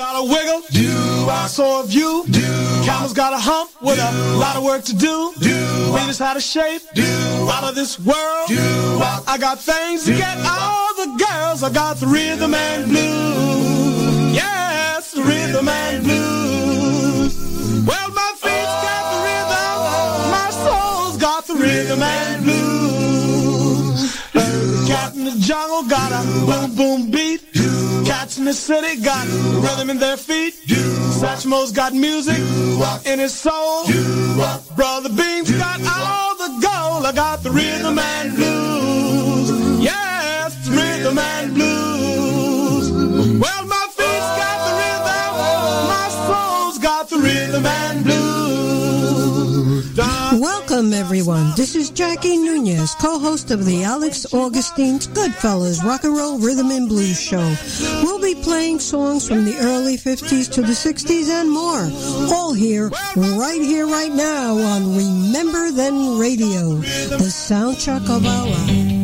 got a wiggle, do I? So have you, do Camel's got a hump with a lot of work to do, do Venus out of shape, do out of this world, do I got things to get all the girls. I got the rhythm and blues. Yes, the rhythm and blues. Well, my feet's got the rhythm, my soul's got the rhythm and blues. Cat in the jungle got a boom boom beat. Cats in the city got rhythm in their feet. Satchmo's got music in his soul. Brother Bean's got all the gold. I got the rhythm and blues. Yes, rhythm and blues. Welcome, everyone. This is Jackie Nunez, co-host of the Alex Augustine's Goodfellas Rock and Roll Rhythm and Blues Show. We'll be playing songs from the early 50s to the 60s and more. All here, right here, right now on Remember Then Radio, the soundtrack of our lives.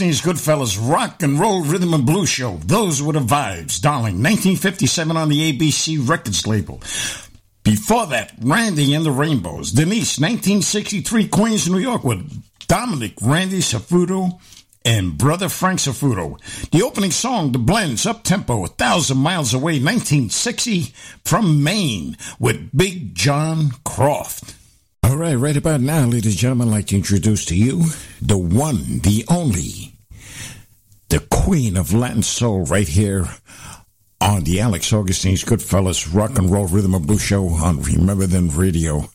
1960s Goodfellas rock and roll rhythm and blues show. Those were the vibes, darling. 1957 on the ABC Records label. Before that, Randy and the Rainbows. Denise, 1963 Queens, New York with Dominic Randy Safuto and Brother Frank Safuto. The opening song, The Blends, Up Tempo, A Thousand Miles Away, 1960 from Maine with Big John Croft. Right, right about now, ladies and gentlemen, I'd like to introduce to you the one, the only, the queen of Latin soul right here on the Alex Augustine's Goodfellas Rock and Roll Rhythm and Blues Show on Remember Then Radio.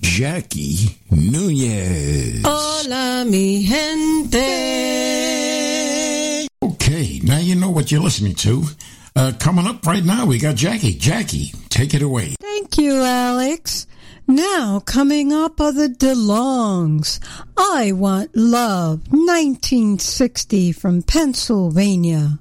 Jackie Nunez. Hola, mi gente. Okay, now you know what you're listening to. Uh, coming up right now, we got Jackie. Jackie, take it away. Thank you, Alex. Now, coming up are the DeLongs. I Want Love, 1960 from Pennsylvania.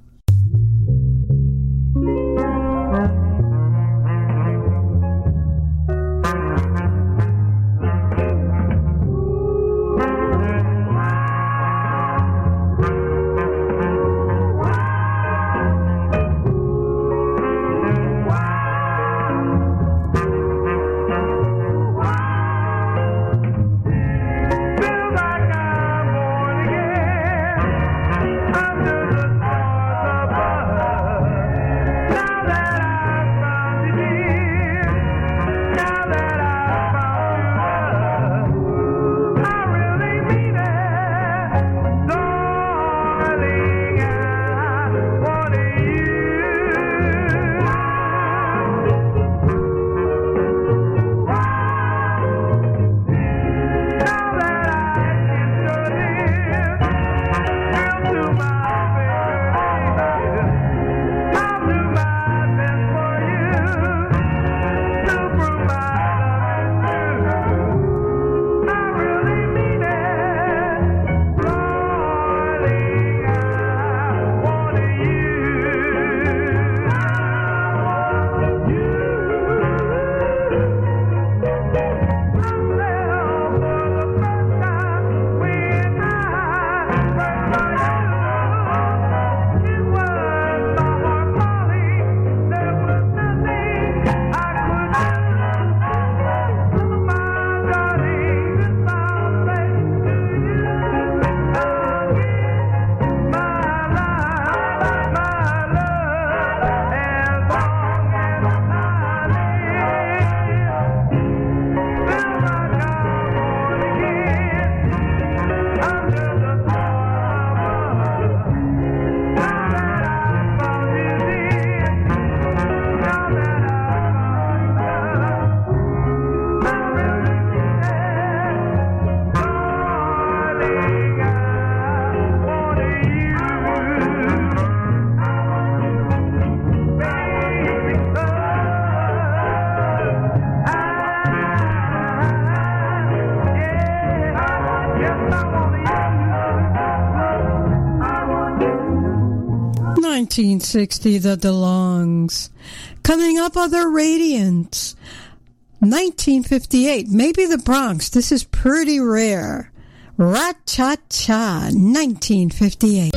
1960, The DeLongs. Coming up are the Radiants. 1958, maybe the Bronx. This is pretty rare. Ra-cha-cha, 1958.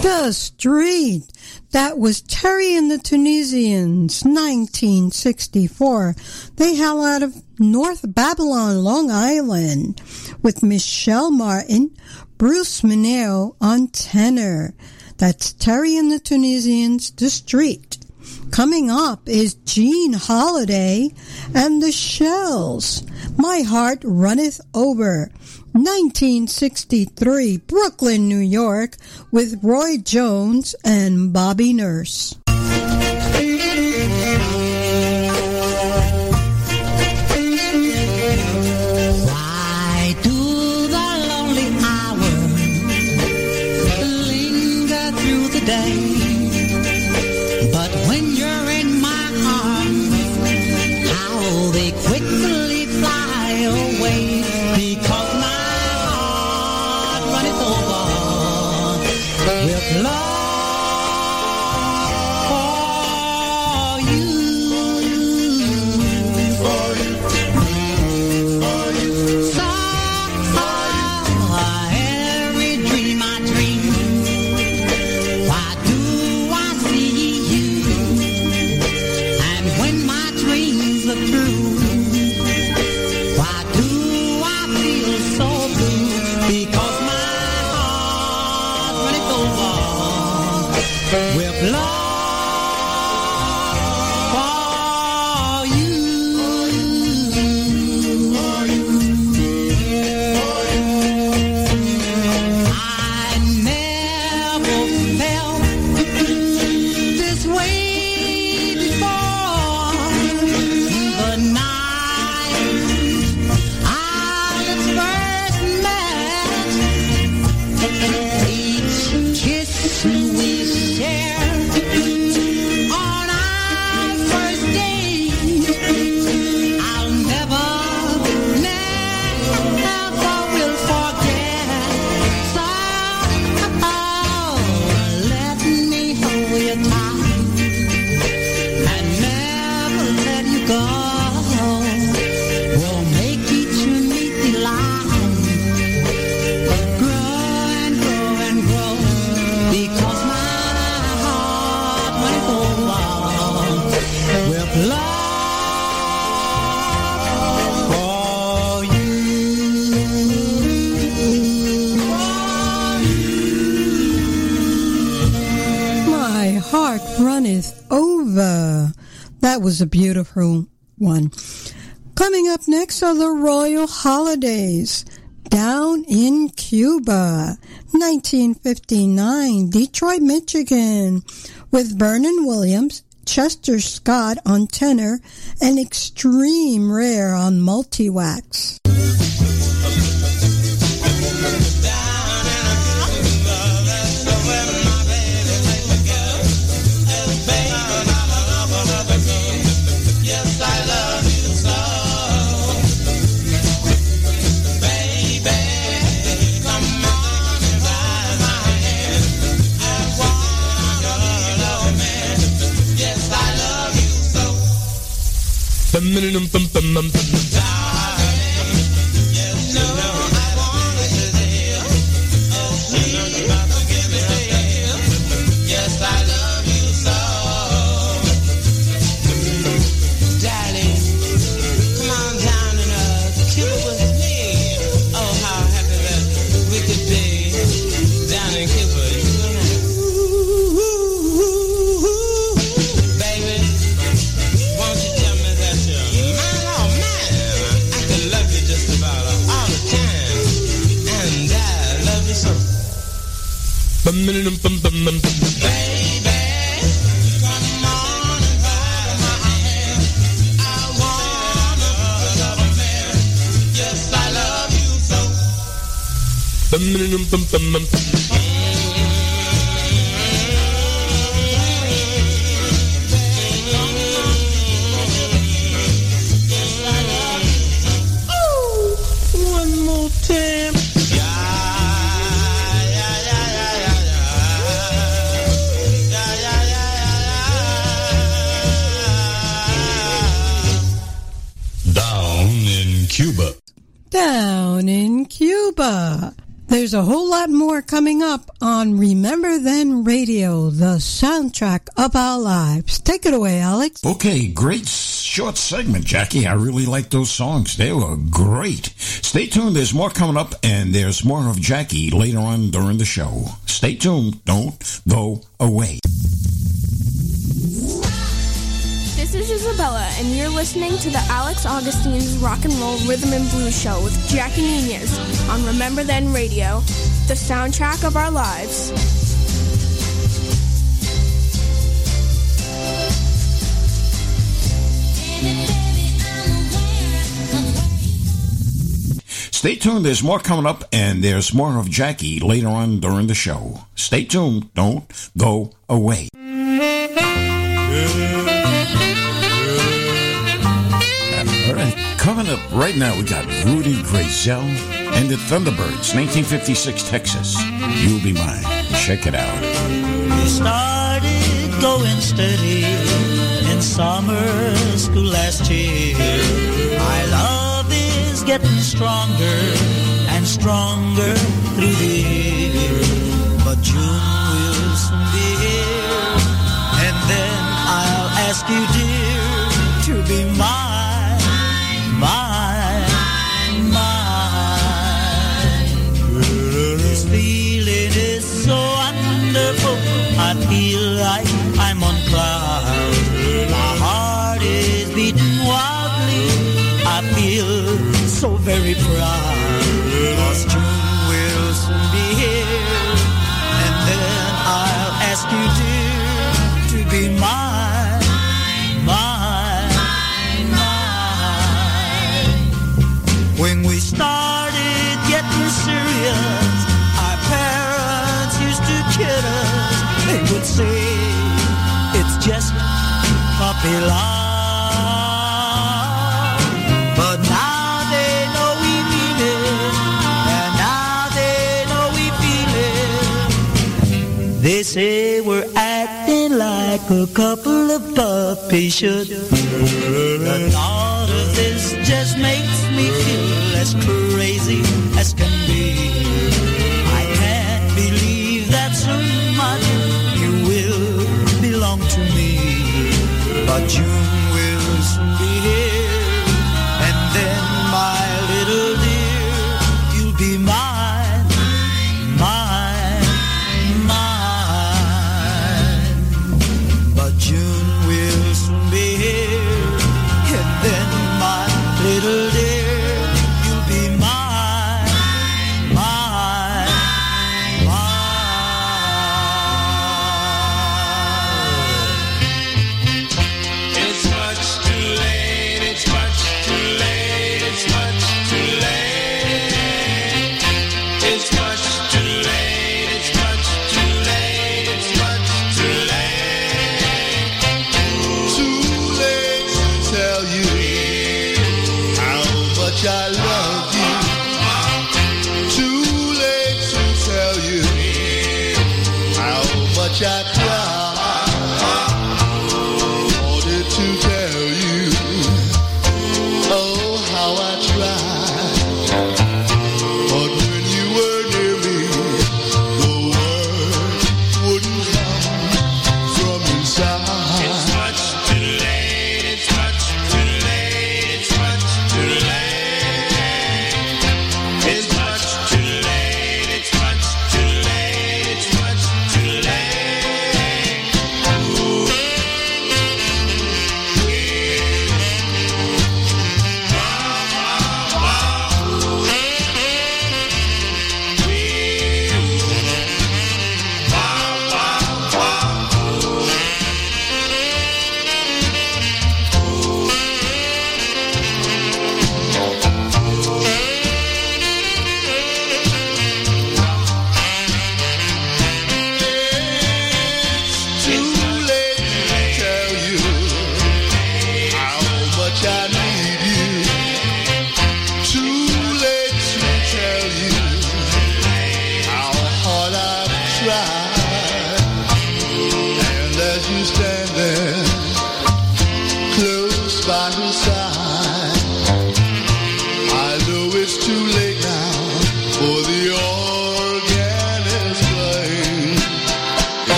The Street. That was Terry and the Tunisians, 1964. They hail out of North Babylon, Long Island, with Michelle Martin, Bruce Mineo on tenor. That's Terry and the Tunisians, The Street. Coming up is Gene Holiday and the Shells. My Heart Runneth Over. 1963, Brooklyn, New York, with Roy Jones and Bobby Nurse. That was a beautiful one. Coming up next are the Royal Holidays. Down in Cuba, 1959, Detroit, Michigan, with Vernon Williams, Chester Scott on tenor, and Extreme Rare on multi-wax. Darling, more coming up on Remember Then Radio, the soundtrack of our lives. Take it away, Alex. Okay, great short segment, Jackie. I really like those songs. They were great. Stay tuned. There's more coming up, and there's more of Jackie later on during the show. Stay tuned. Don't go away. Isabella, and you're listening to the Alex Augustine's Rock and Roll Rhythm and Blues Show with Jackie Nunez on Remember Then Radio, the soundtrack of our lives. Stay tuned. There's more coming up, and there's more of Jackie later on during the show. Stay tuned. Don't go away. Coming up right now, we got Rudy Grayzell and the Thunderbirds, 1956 Texas. You'll be mine. Check it out. We started going steady in summer school last year. My love is getting stronger and stronger through the year. But June will soon be here, and then I'll ask you, dear, to be mine. feel like I'm on cloud. My heart is beating wildly. I feel so very proud. Cause June will soon be here. And then I'll ask you love. But now they know we mean it, and now they know we feel it. They say we're acting like a couple of puppies should. The thought of this just makes me feel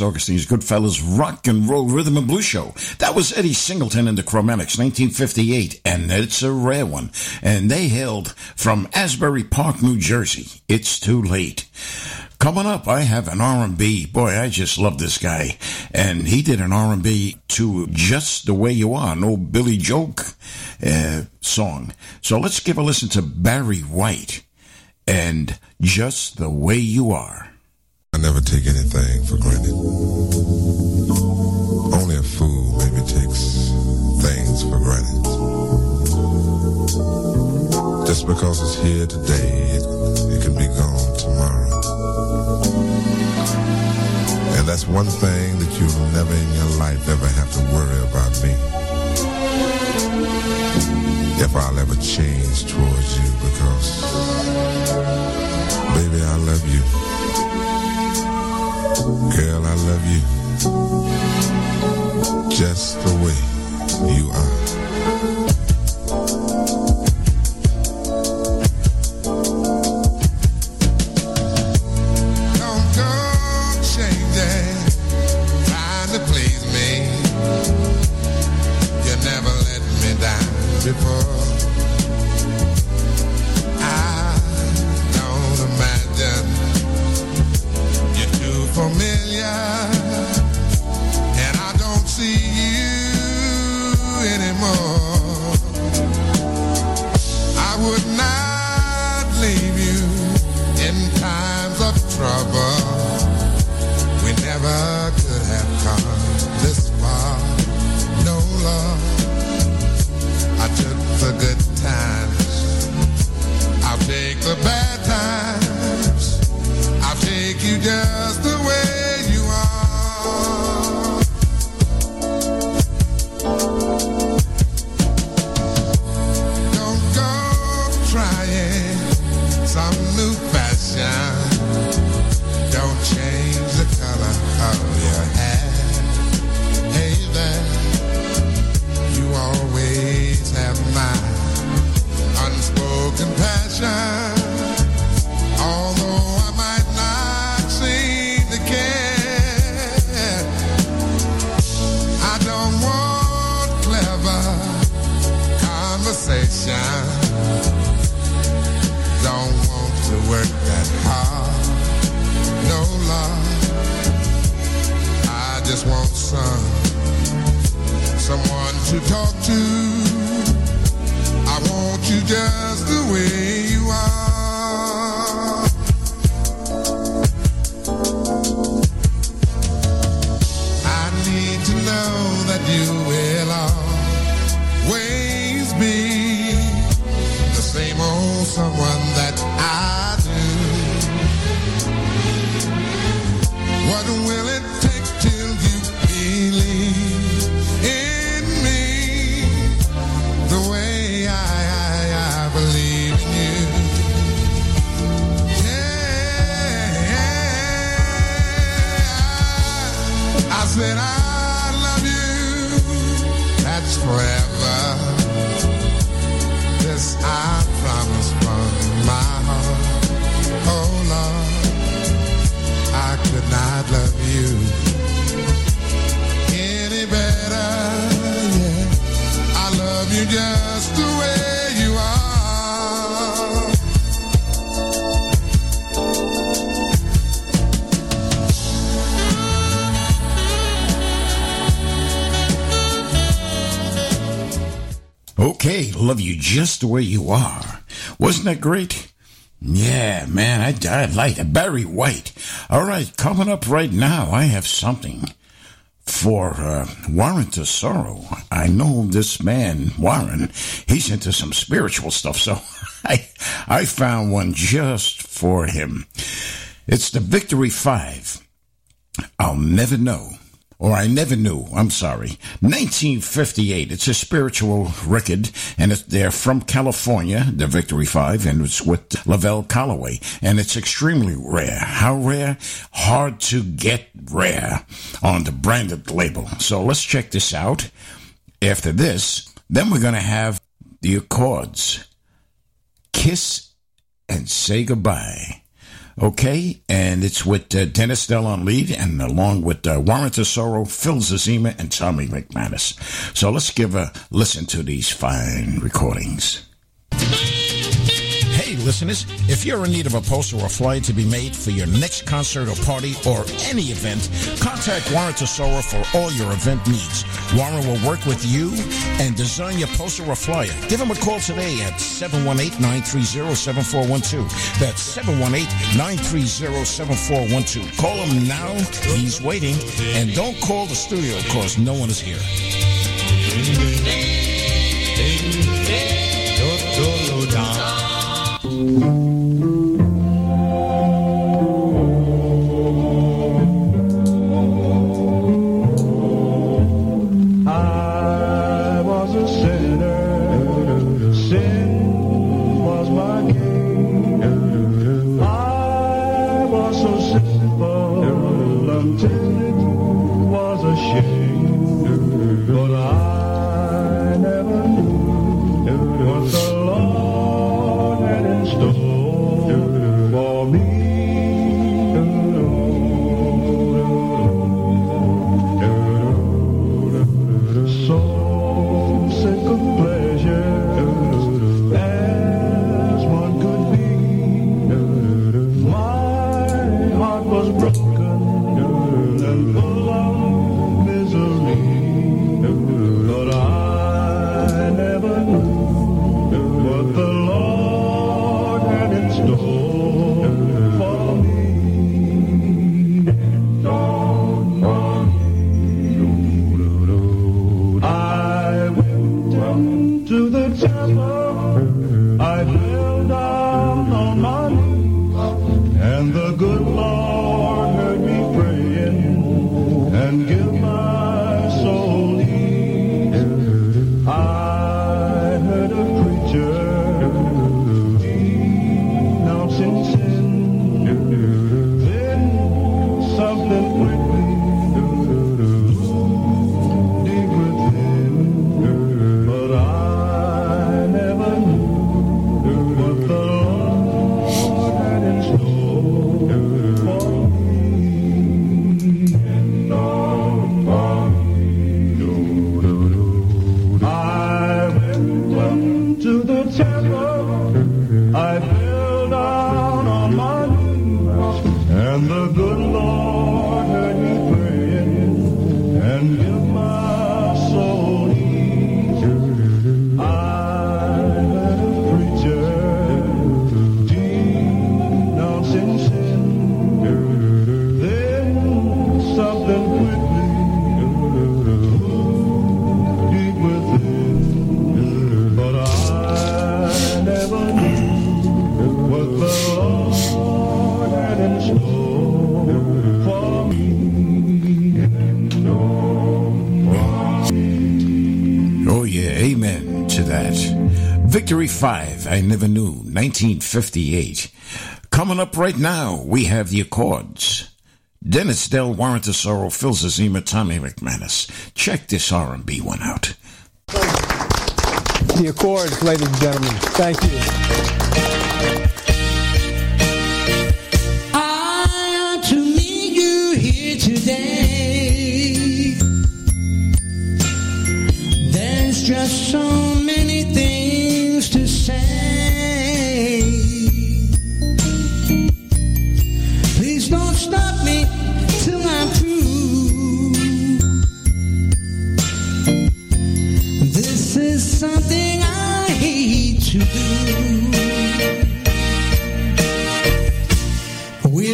Alex Augustine's Goodfellas Rock and Roll Rhythm and Blues Show. That was Eddie Singleton and the Chromatics, 1958, and it's a rare one. And they hailed from Asbury Park, New Jersey. It's too late. Coming up, I have an R&B. Boy, I just love this guy. And he did an R&B to Just the Way You Are, old Billy Joel uh, song. So let's give a listen to Barry White and Just the Way You Are. I never take anything for granted. Only a fool maybe takes things for granted. Just because it's here today, it, it can be gone tomorrow. And that's one thing that you'll never in your life ever have to worry about me. If I'll ever change towards you because, just the way you are. Wasn't that great? Yeah, man, I, like it. Barry White. All right, coming up right now, I have something for uh, Warren sorrow. I know this man, Warren, he's into some spiritual stuff, so I, I found one just for him. It's the Victory Five. I'll never know. Or I never knew. I'm sorry. 1958. It's a spiritual record, and they're from California, the Victory Five, and it's with Lavelle Calloway, and it's extremely rare. How rare? Hard to get rare on the branded label. So let's check this out. After this, then we're gonna have the Accords. Kiss and say goodbye. Okay, and it's with uh, Dennis Dell on lead, and along with uh, Warren Tesoro, Phil Zazima, and Tommy McManus. So let's give a listen to these fine recordings. Listeners, if you're in need of a poster or flyer to be made for your next concert or party or any event, contact Warren Tesoro for all your event needs. Warren will work with you and design your poster or flyer. Give him a call today at 718-930-7412. That's 718-930-7412. Call him now. He's waiting. And don't call the studio because no one is here. I Victory 5, I Never Knew, 1958. Coming up right now, we have the Accords. Dennis Del Warren Tesoro, Phil Zazima, Tommy McManus. Check this R&B one out. The Accords, ladies and gentlemen. Thank you.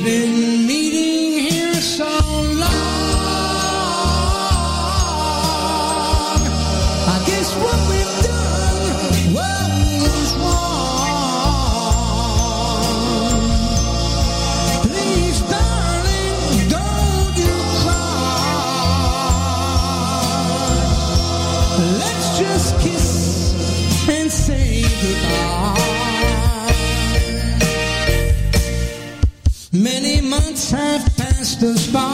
baby. the spot.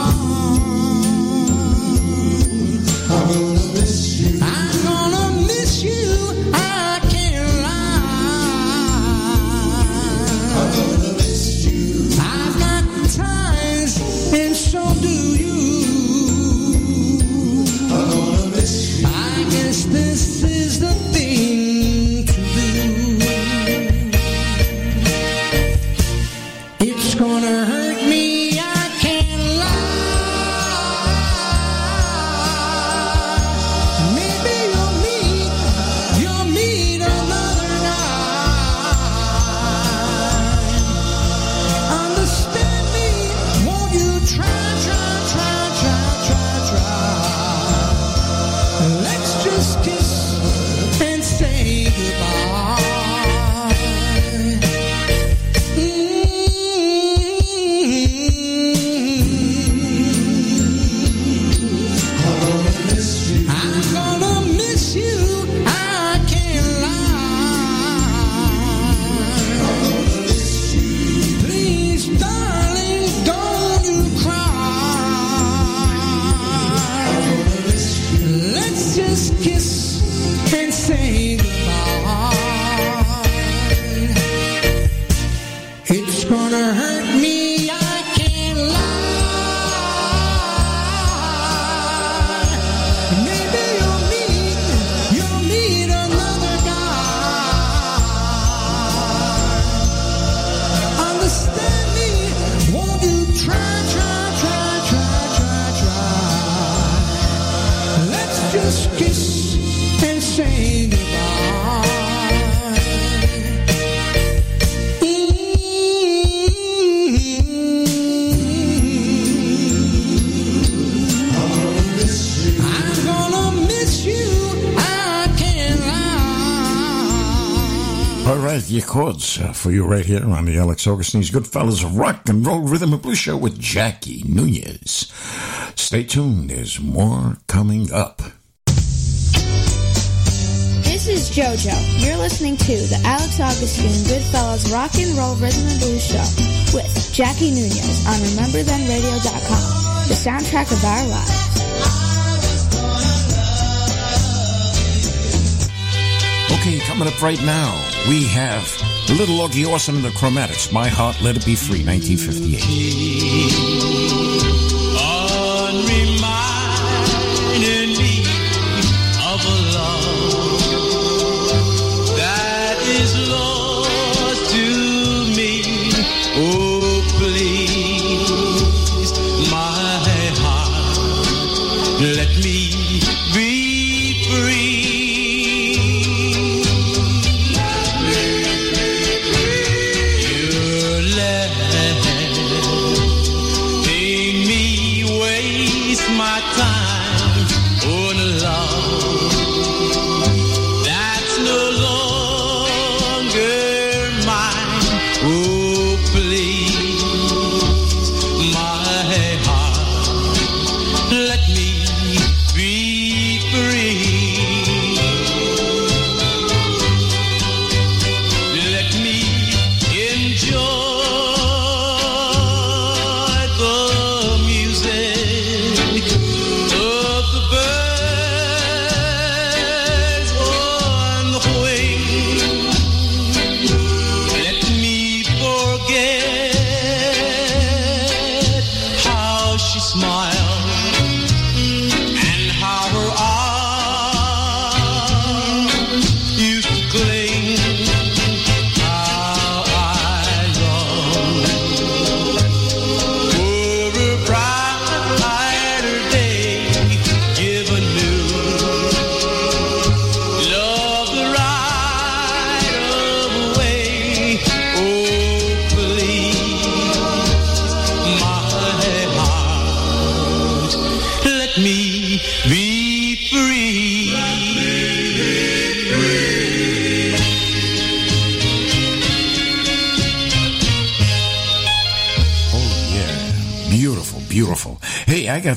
Uh, for you right here on the Alex Augustine's Goodfellas Rock and Roll Rhythm and Blues Show with Jackie Nunez. Stay tuned, there's more coming up. This is JoJo. You're listening to the Alex Augustine Goodfellas Rock and Roll Rhythm and Blues Show with Jackie Nunez on RememberThenRadio.com, the soundtrack of our lives. Okay, coming up right now, we have Little Augie Austin the Chromatics, My Heart Let It Be Free, 1958.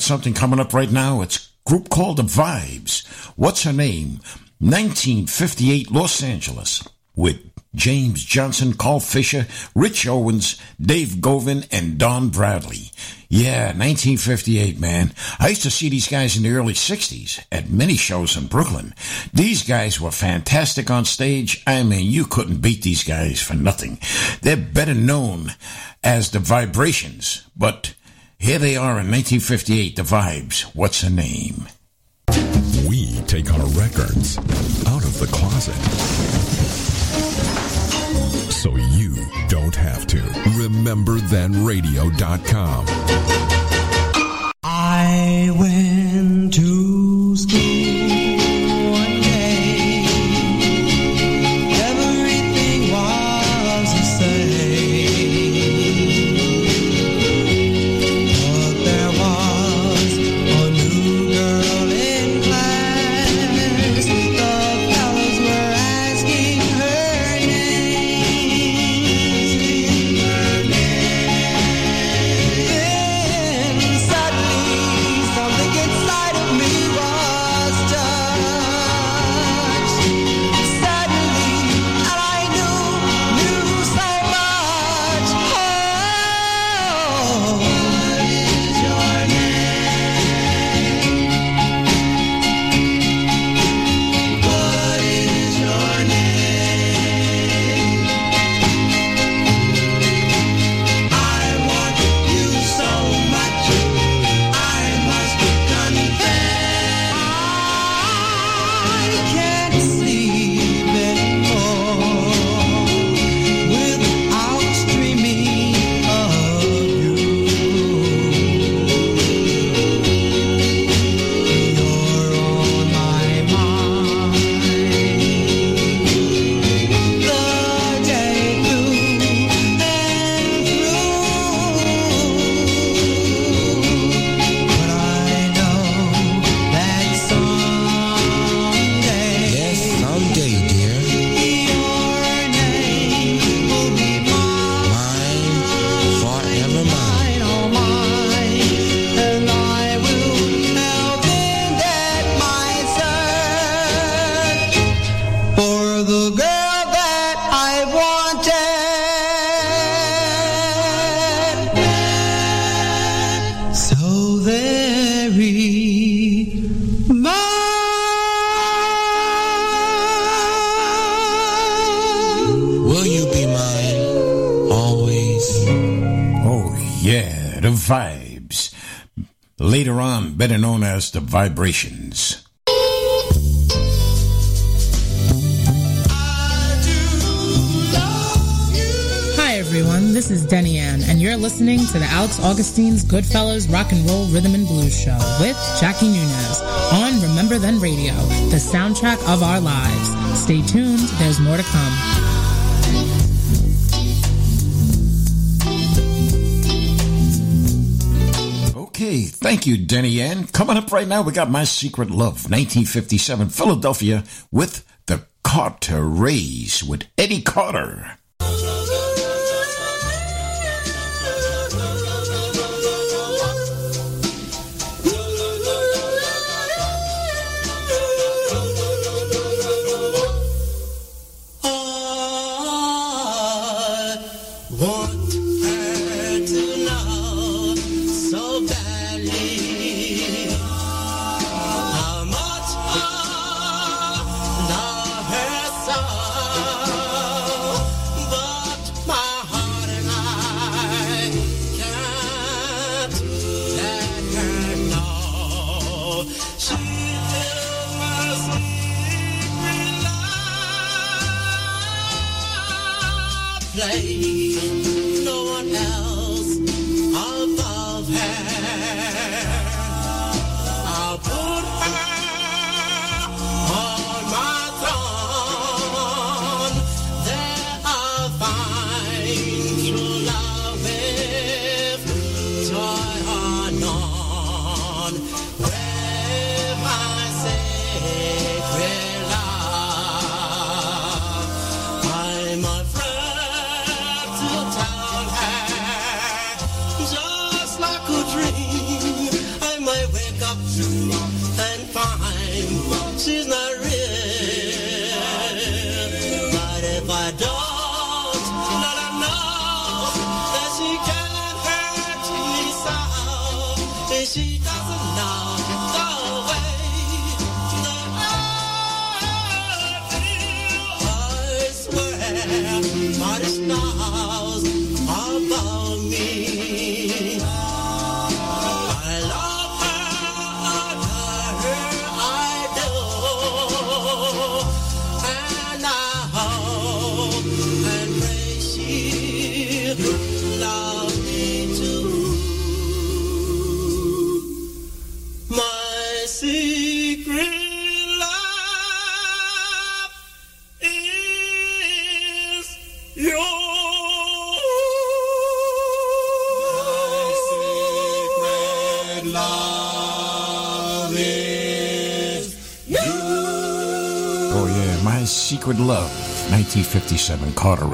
Something coming up right now. It's group called The Vibes. What's her name? 1958 Los Angeles with James Johnson, Carl Fisher, Rich Owens, Dave Govan, and Don Bradley. Yeah, 1958, man. I used to see these guys in the early 60s at many shows in Brooklyn. These guys were fantastic on stage. I mean, you couldn't beat these guys for nothing. They're better known as the Vibrations, but here they are in 1958, the Vibes. What's her name? We take our records out of the closet. So you don't have to. RememberThenRadio.com. I went broadcast vibrations. Hi everyone, this is Denny Ann, and you're listening to the Alex Augustine's Goodfellas Rock and Roll Rhythm and Blues Show with Jackie Nunez on Remember Then Radio, the soundtrack of our lives. Stay tuned, there's more to come. Thank you, Denny Ann. Coming up right now, we got My Secret Love, 1957, Philadelphia, with the Carter Rays with Eddie Carter. and fine. She's not real. Liquid Love, 1957 Carter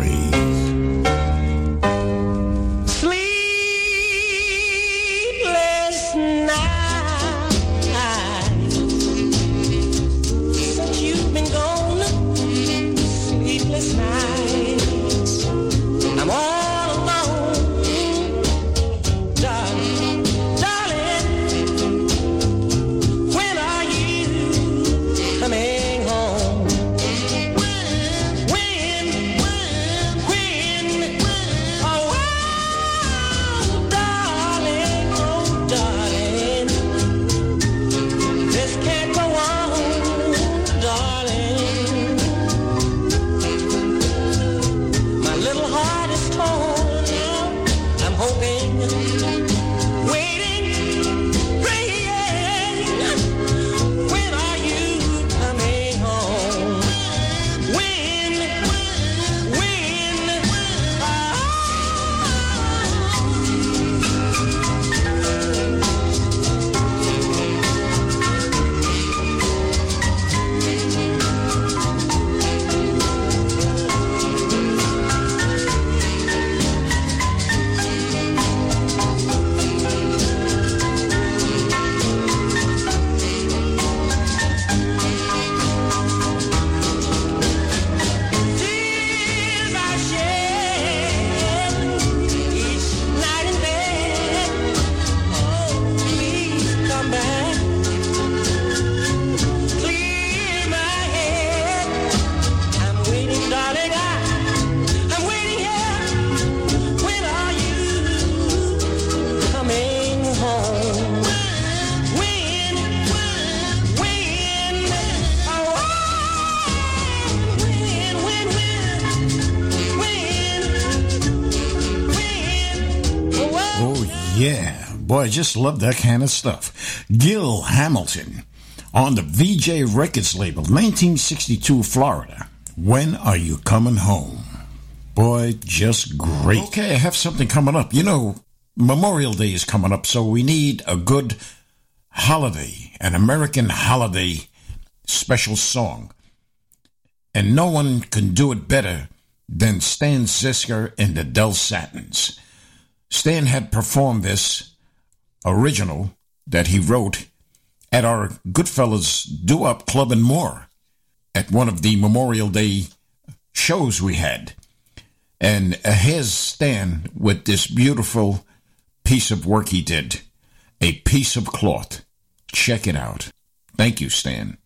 I just love that kind of stuff. Gil Hamilton on the Vee-Jay Records label, 1962, Florida. When are you coming home? Boy, just great. Okay, I have something coming up. You know, Memorial Day is coming up, so we need a good holiday, an American holiday special song. And no one can do it better than Stan Zizka and the Del Satins. Stan had performed this original that he wrote at our Goodfellas Doo-Wop Club and More at one of the Memorial Day shows we had. And uh, stand with this beautiful piece of work he did A Piece of Cloth. Check it out. Thank you, Stan.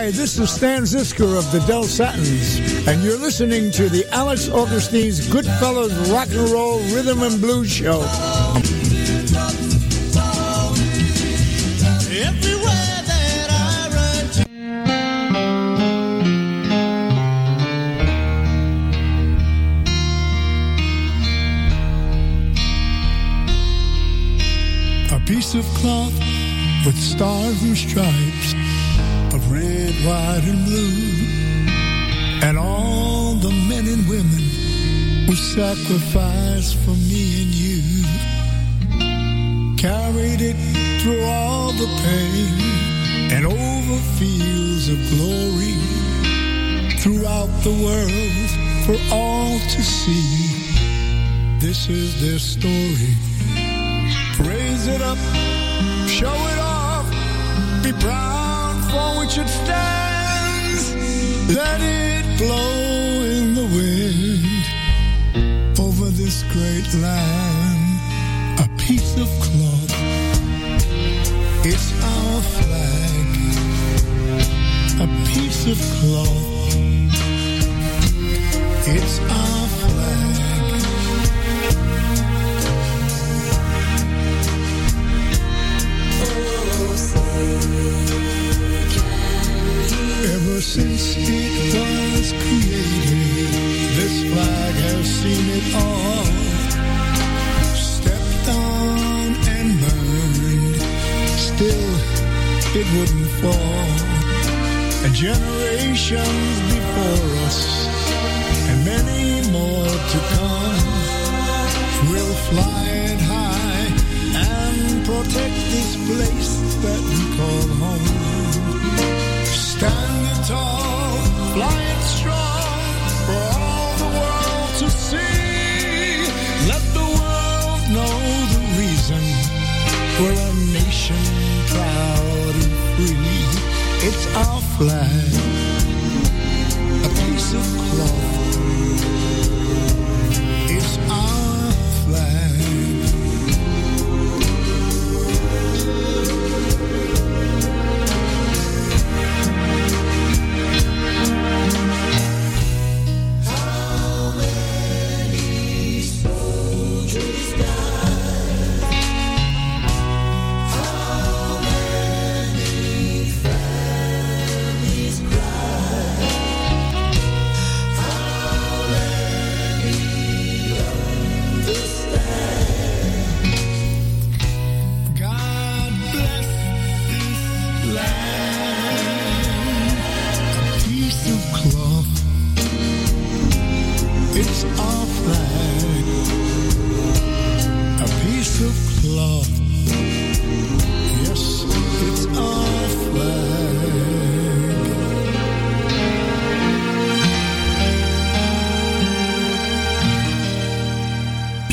Hi, this is Stan Zizka of the Del Satins, and you're listening to the Alex Augustine's Goodfellas Rock and Roll Rhythm and Blues Show. Everywhere that I run. A piece of cloth with stars and stripes of red, white, and blue. And all the men and women who sacrificed for me and you. Carried it through all the pain and over fields of glory throughout the world for all to see. This is their story. Raise it up, show it be for which it stands. Let it blow in the wind over this great land. A piece of cloth, it's our flag. A piece of cloth, it's our flag. Oh, Ever since it was created, this flag has seen it all. Stepped on and burned, still it wouldn't fall. And generations before us, and many more to come, will fly it high and protect this place that we call home. Standing tall, strong for all the world to see. Let the world know the reason nation proud and free. It's our flag, a piece of cloth.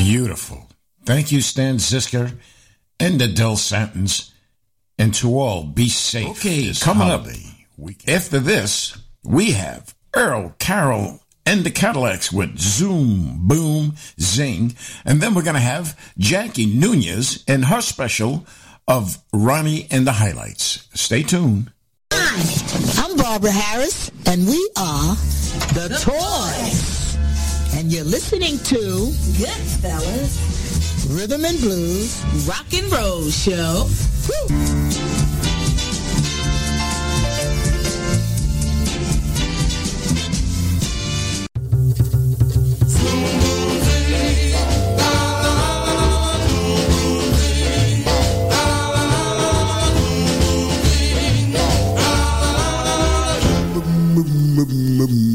Beautiful. Thank you, Stan Zizka and the Del Satins. And to all, be safe. Okay, this coming up. holiday After this, we have Earl Carroll and the Cadillacs with Zoom, Boom, Zing. And then we're going to have Jackie Nunez and her special of Ronnie and the Highlights. Stay tuned. Hi, I'm Barbara Harris, and we are the Toys. And you're listening to good fellas, Rhythm and Blues Rock and Roll Show. Woo! mm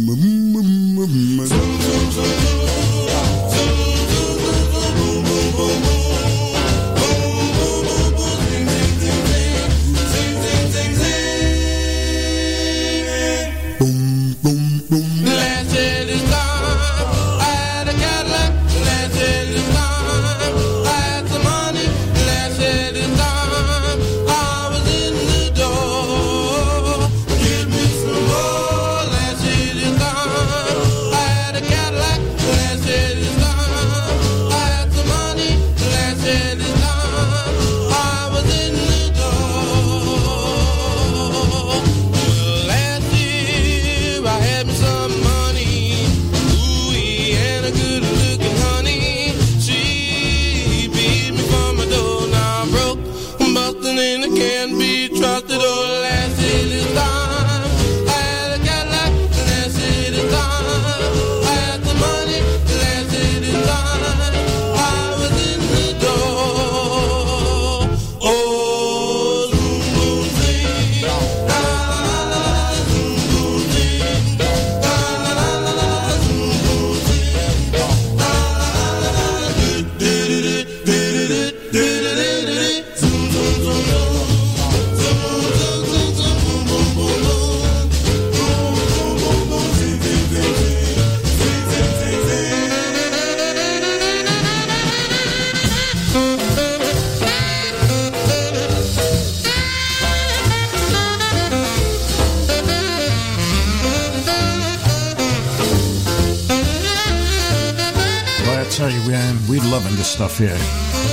stuff here.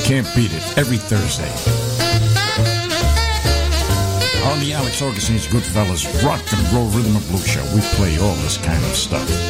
Can't beat it. Every Thursday. On the Alex Augustine's Goodfellas Rock and Roll Rhythm and Blues Show, we play all this kind of stuff.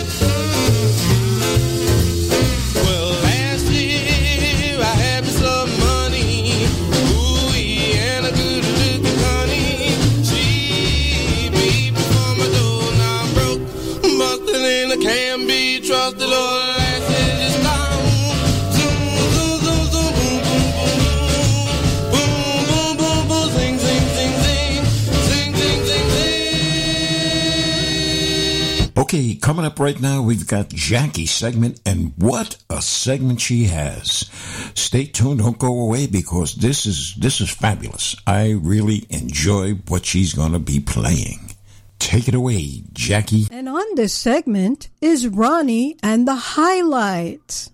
Coming up right now, we've got Jackie's segment, and what a segment she has. Stay tuned, don't go away because this is this is fabulous. I really enjoy what she's to be playing. Take it away, Jackie. And on this segment is Ronnie and the Highlights.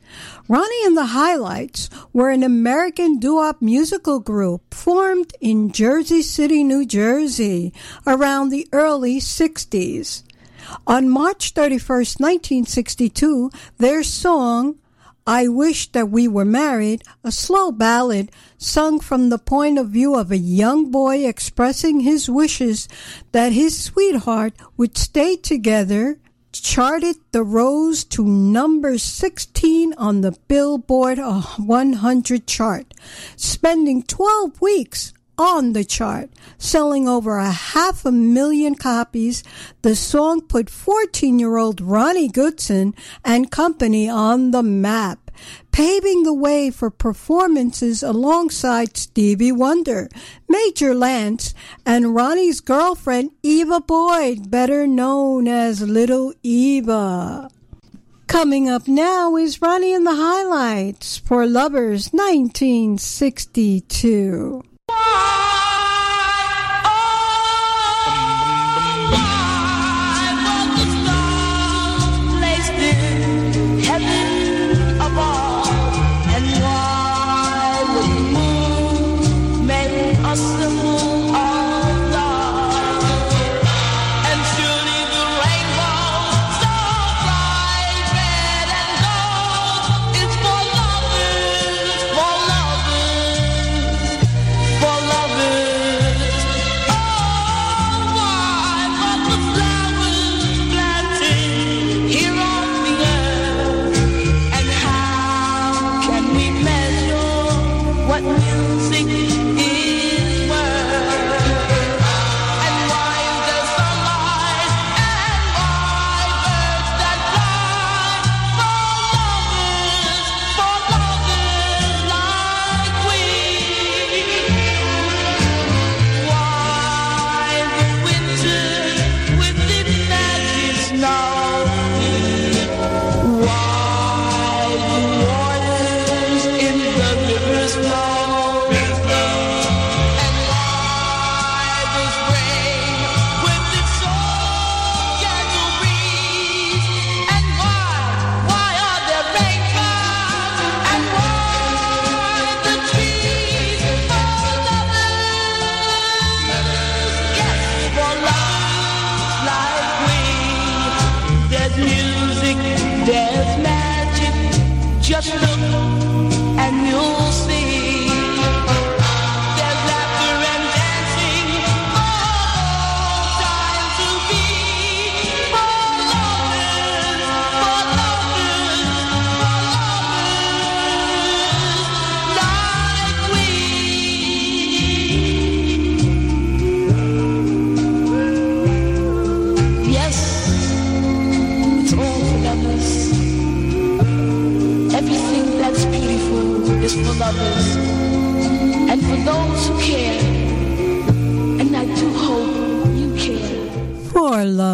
Ronnie and the Highlights were an American doo-wop musical group formed in Jersey City, New Jersey around the early 60s. On March 31st, 1962, their song I Wish That We Were Married, a slow ballad sung from the point of view of a young boy expressing his wishes that his sweetheart would stay together, charted the rose to number 16 on the Billboard uh, 100 chart, spending 12 weeks on the chart, selling over a half a million copies. The song put 14 year old Ronnie Goodson and company on the map, paving the way for performances alongside Stevie Wonder, Major Lance, and Ronnie's girlfriend Eva Boyd, better known as Little Eva. Coming up now is Ronnie and the Highlights for Lovers 1962.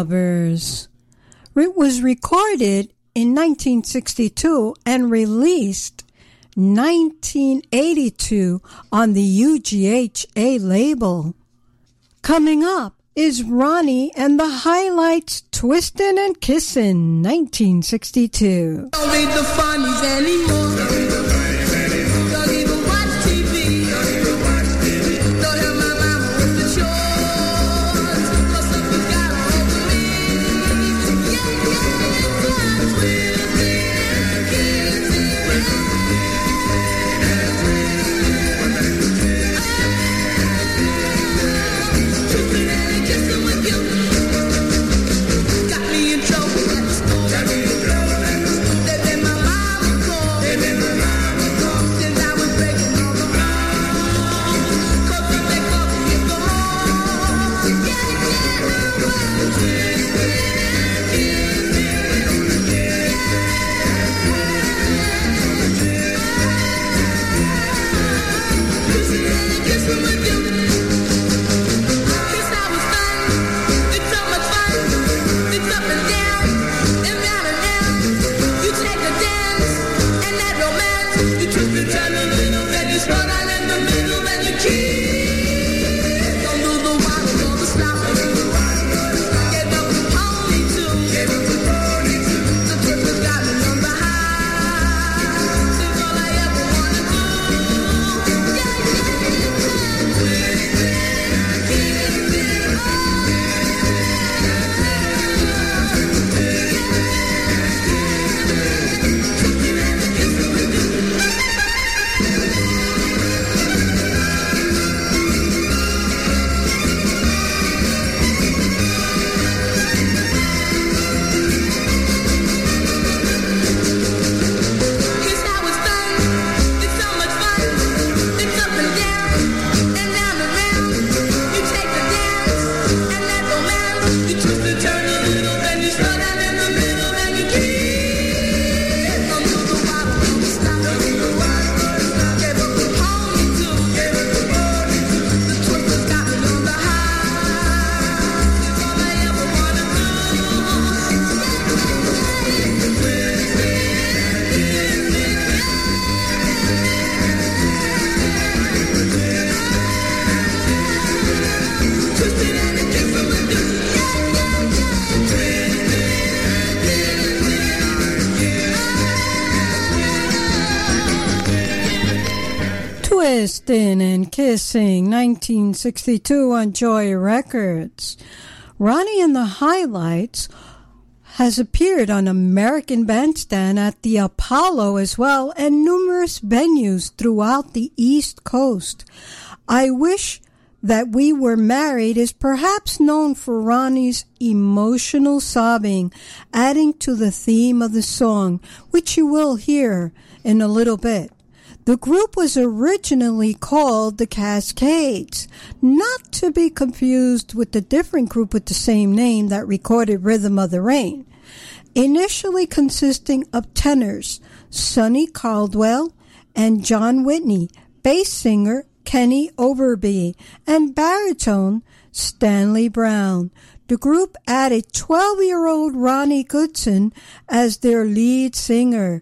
Lovers. It was recorded in 1962 and released 1982 on the UGHA label. Coming up is Ronnie and the Highlights Twistin' and Kissin' 1962. Twistin' and Kissing, 1962 on Joy Records. Ronnie and the Hi-Lites has appeared on American Bandstand at the Apollo as well and numerous venues throughout the East Coast. I wish that we were married is perhaps known for Ronnie's emotional sobbing, adding to the theme of the song, which you will hear in a little bit. The group was originally called the Cascades, not to be confused with the different group with the same name that recorded Rhythm of the Rain. Initially consisting of tenors Sonny Caldwell and John Whitney, bass singer Kenny Overby, and baritone Stanley Brown. The group added 12 year old Ronnie Goodson as their lead singer.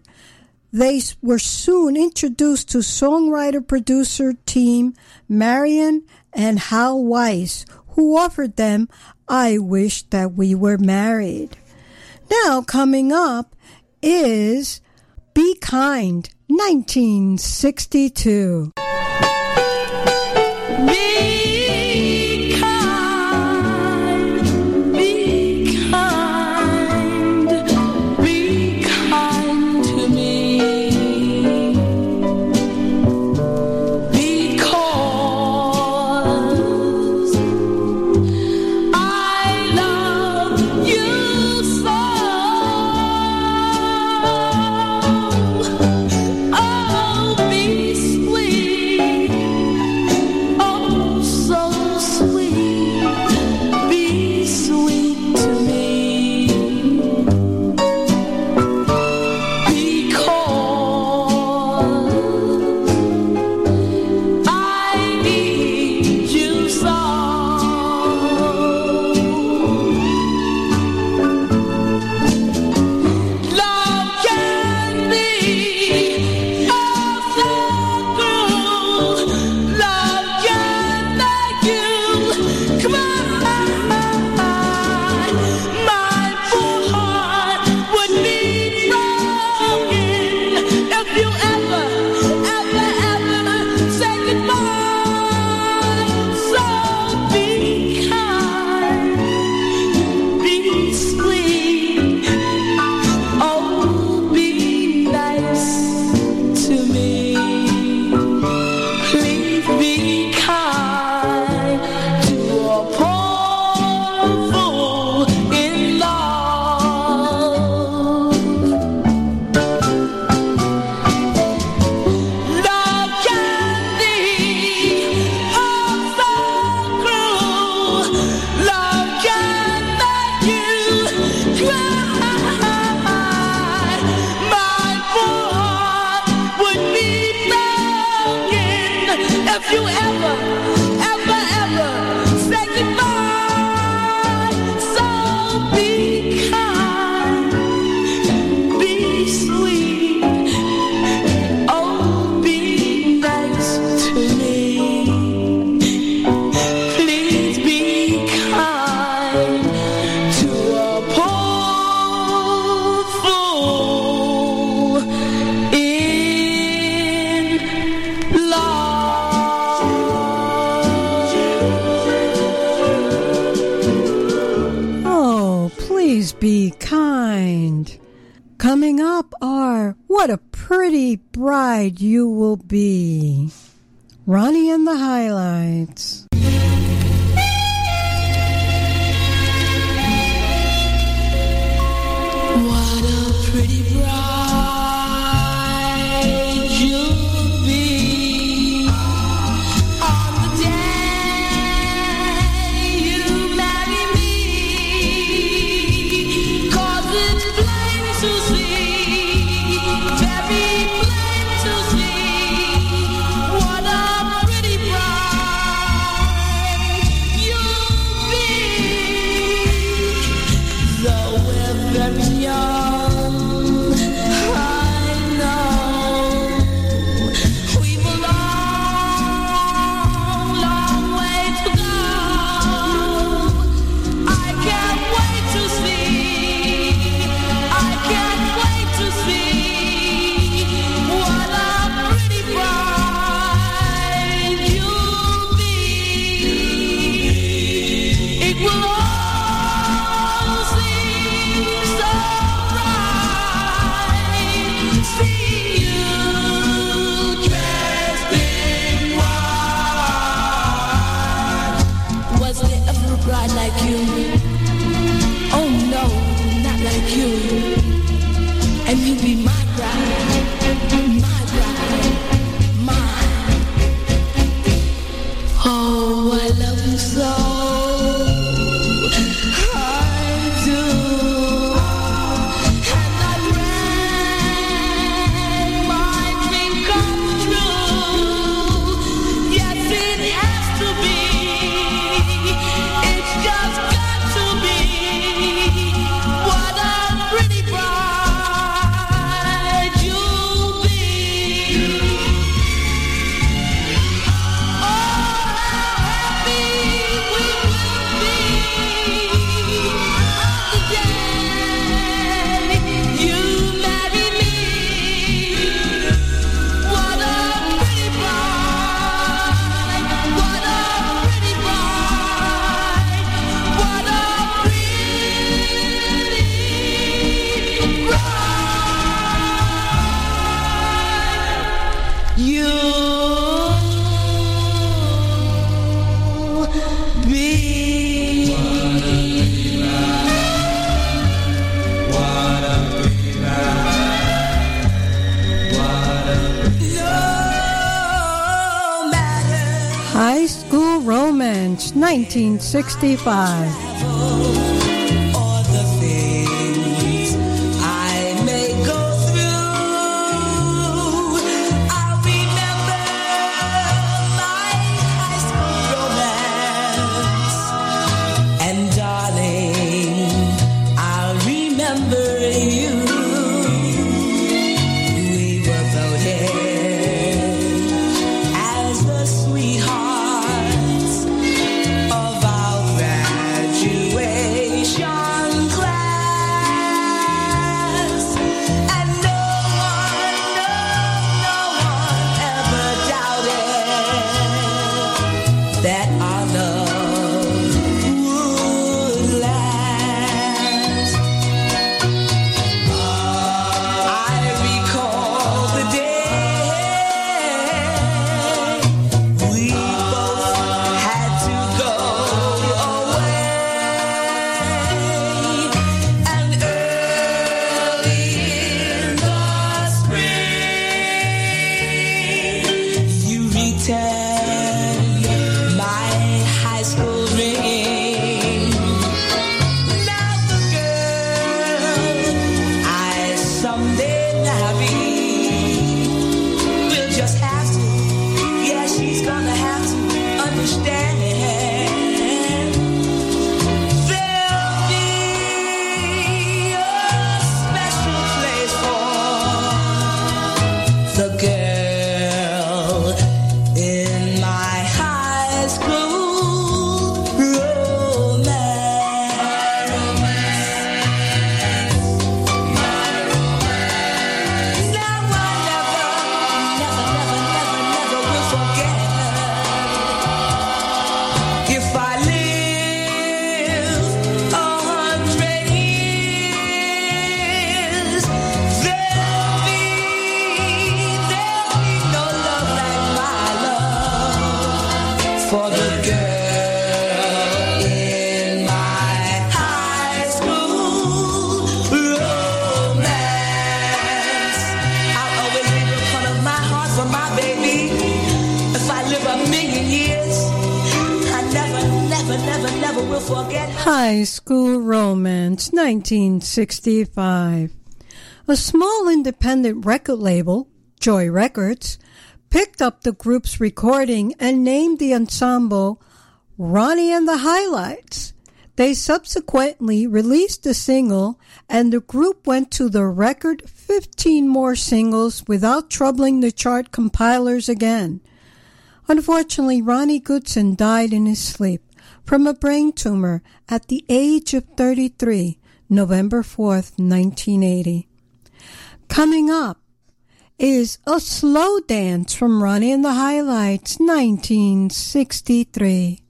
They were soon introduced to songwriter producer team Marion and Hal Weiss, who offered them I Wish That We Were Married. Now, coming up is Be Kind, 1962. pretty bride you will be. Ronnie and the Hi-Lites. What a pretty 65. 1965. A small independent record label, Joy Records, picked up the group's recording and named the ensemble Ronnie and the Hi-Lites. They subsequently released the single, and the group went to the record 15 more singles without troubling the chart compilers again. Unfortunately, Ronnie Goodson died in his sleep from a brain tumor at the age of 33, November 4th, 1980. Coming up is a slow dance from Ronnie and the Hi-Lites, 1963.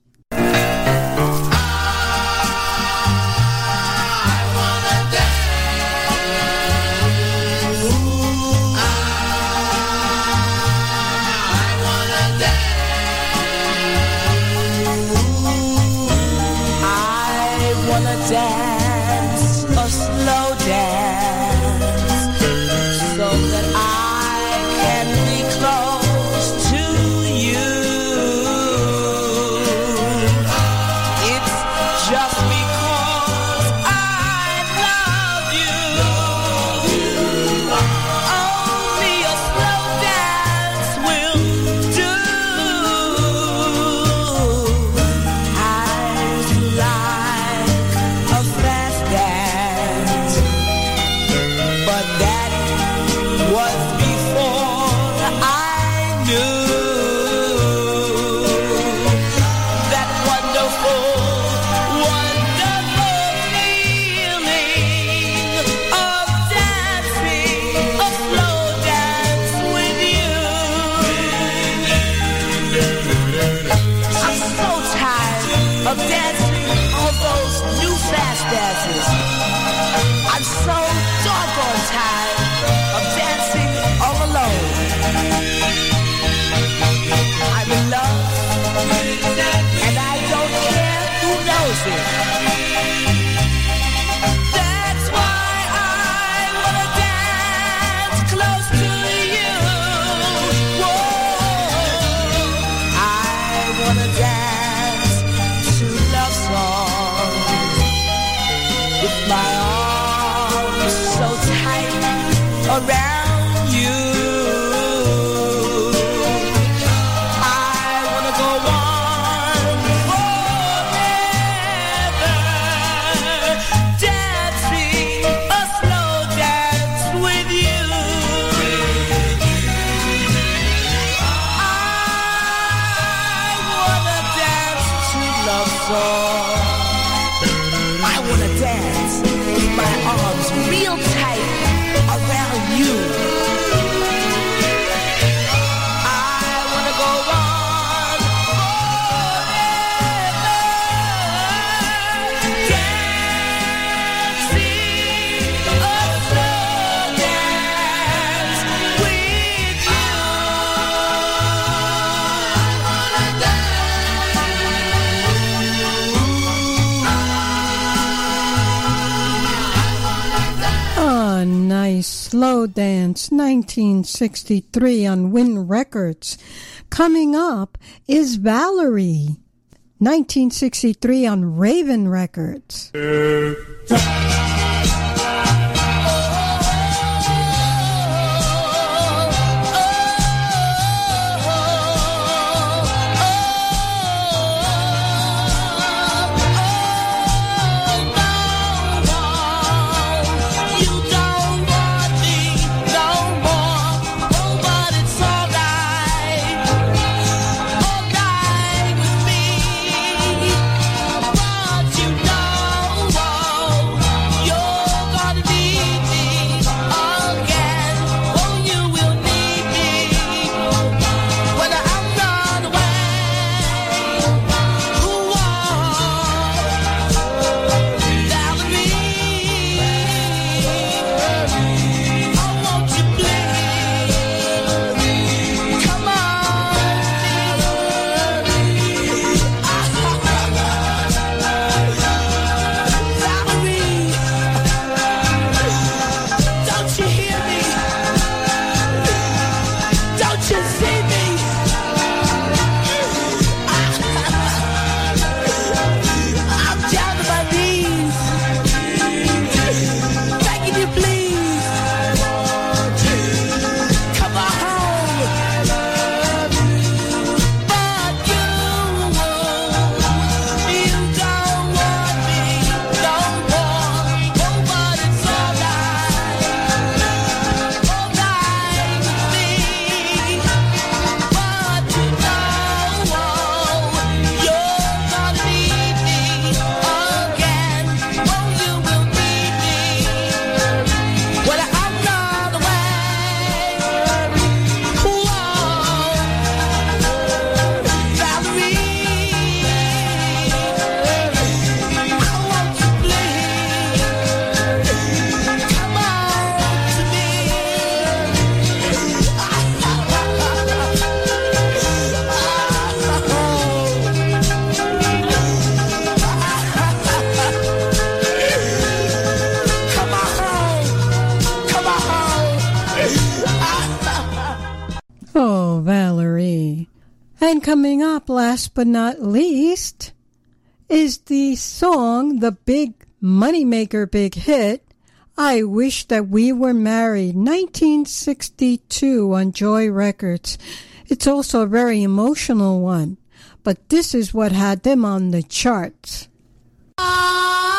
Songs. I wanna dance with my arms slow dance, 1963 on Win Records. Coming up is Valerie, 1963 on Raven Records. But not least, is the song, the big moneymaker, big hit, I Wish That We Were Married, 1962 on Joy Records. It's also a very emotional one, but this is what had them on the charts. that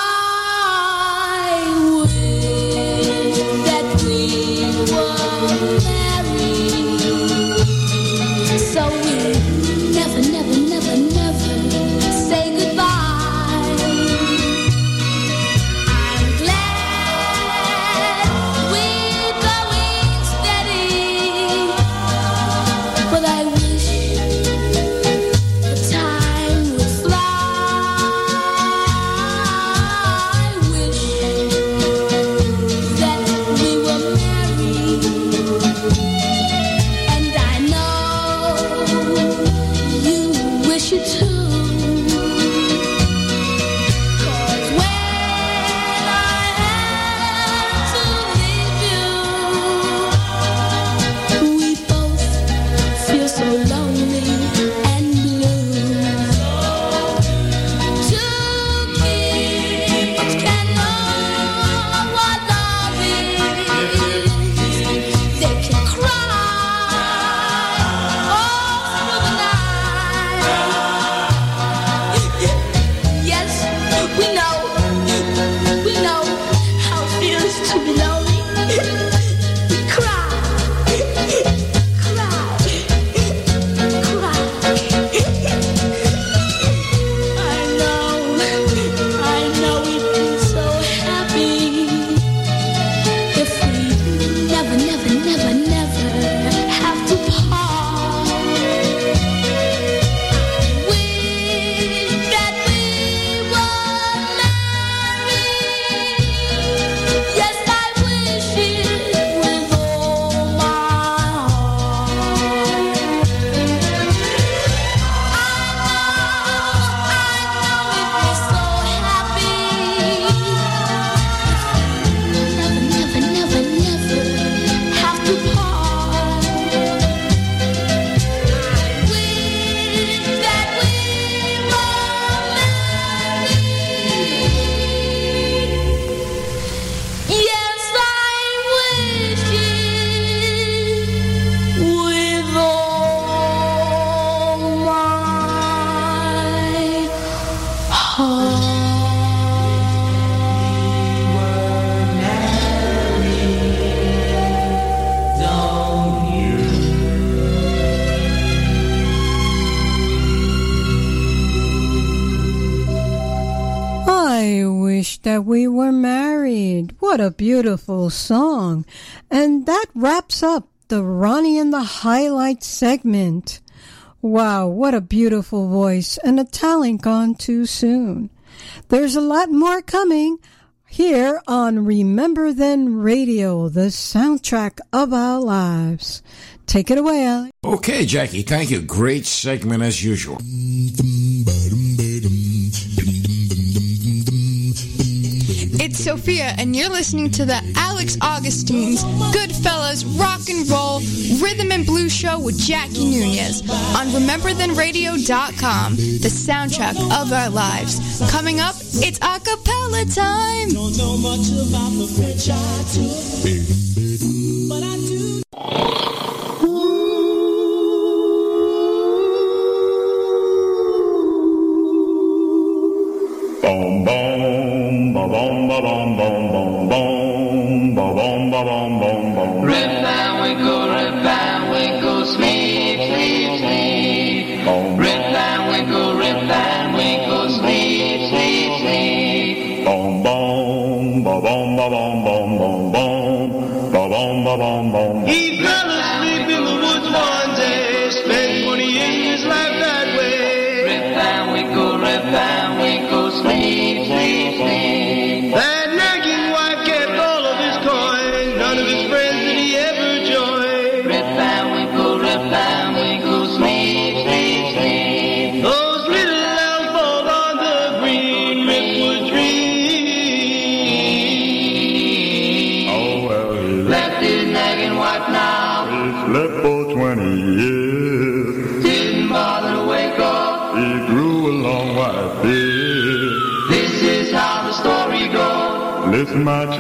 beautiful song. And that wraps up the Ronnie and the Hi-Lite segment. Wow, what a beautiful voice and a talent gone too soon. There's a lot more coming here on Remember Then Radio, the soundtrack of our lives. Take it away, Alex. Okay, Jackie, thank you. Great segment as usual. Sophia, and you're listening to the Alex Augustine's Goodfellas Rock and Roll Rhythm and Blues Show with Jackie Nunez on RememberThenRadio.com, the soundtrack of our lives. Coming up, it's a cappella time. Don't know much about the French I took, but I do.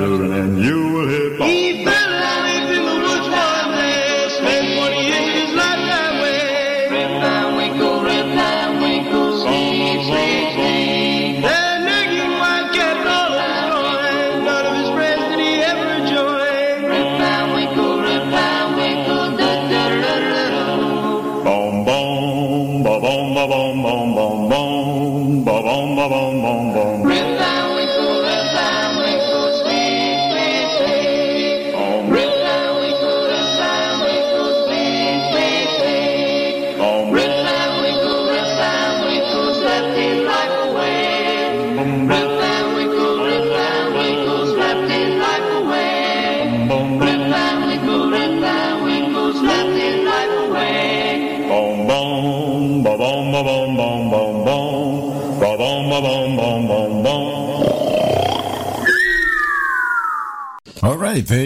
Children, and you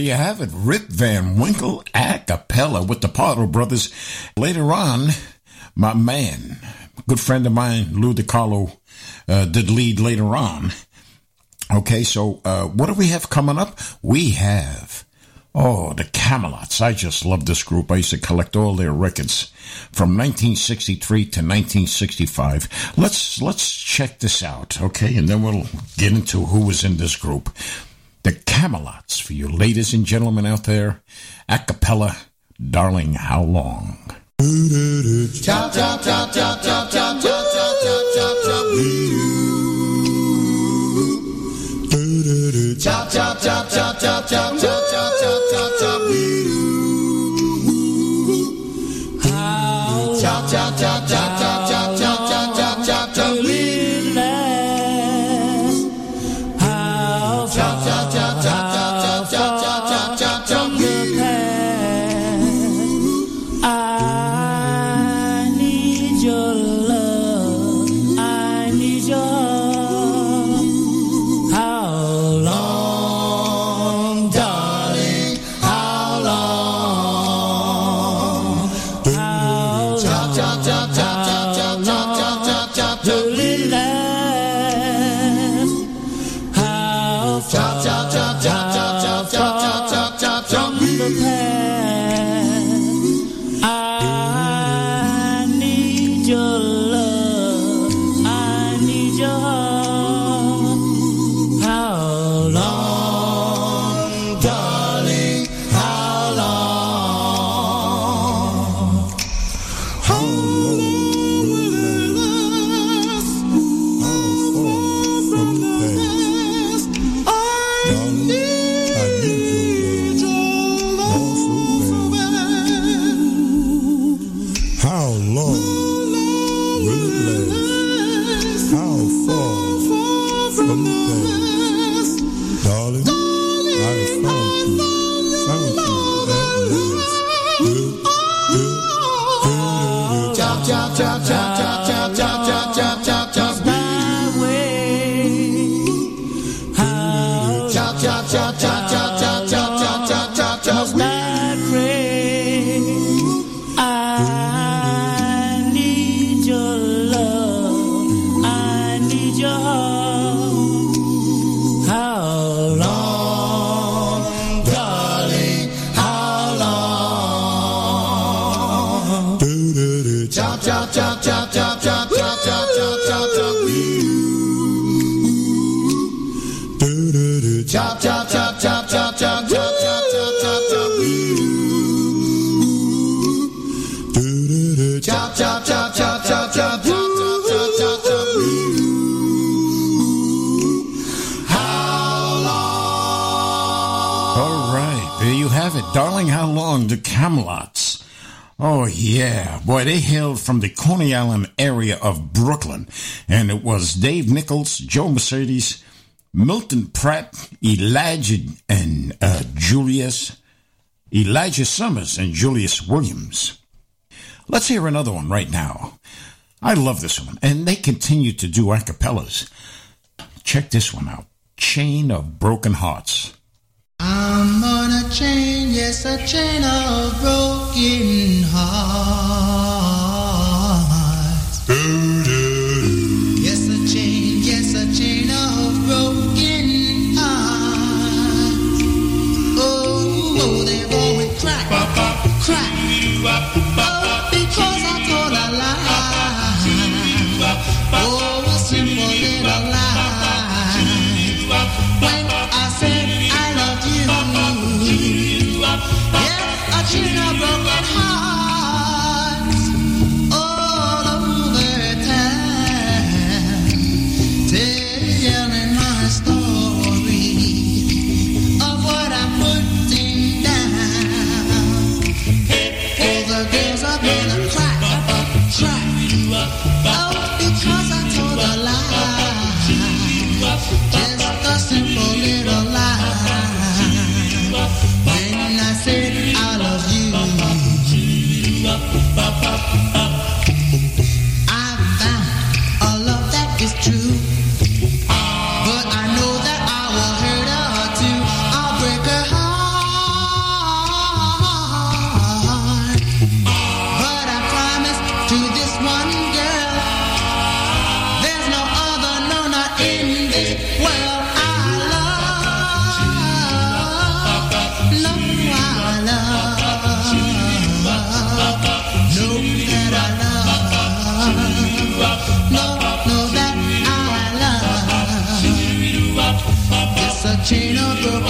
you have it. Rip Van Winkle a cappella with the Pardo Brothers. Later on, my man, good friend of mine, Lou DiCarlo, uh, did lead later on. Okay, so uh, what do we have coming up? We have, oh, the Camelots. I just love this group. I used to collect all their records from 1963 to 1965. Let's let's check this out, okay, and then we'll get into who was in this group. The Camelots for you ladies and gentlemen out there. A cappella, Darling, How Long? Chop, chop, chop, chop, chop, chop, chop, chop, Darling, how long? The Camelots. Oh, yeah. Boy, they hailed from the Coney Island area of Brooklyn. And it was Dave Nichols, Joe Mercedes, Milton Pratt, Elijah, and uh, Julius, Elijah Summers, and Julius Williams. Let's hear another one right now. I love this one. And they continue to do a cappellas. Check this one out Chain of Broken Hearts. I'm on a chain, yes, a chain of broken hearts.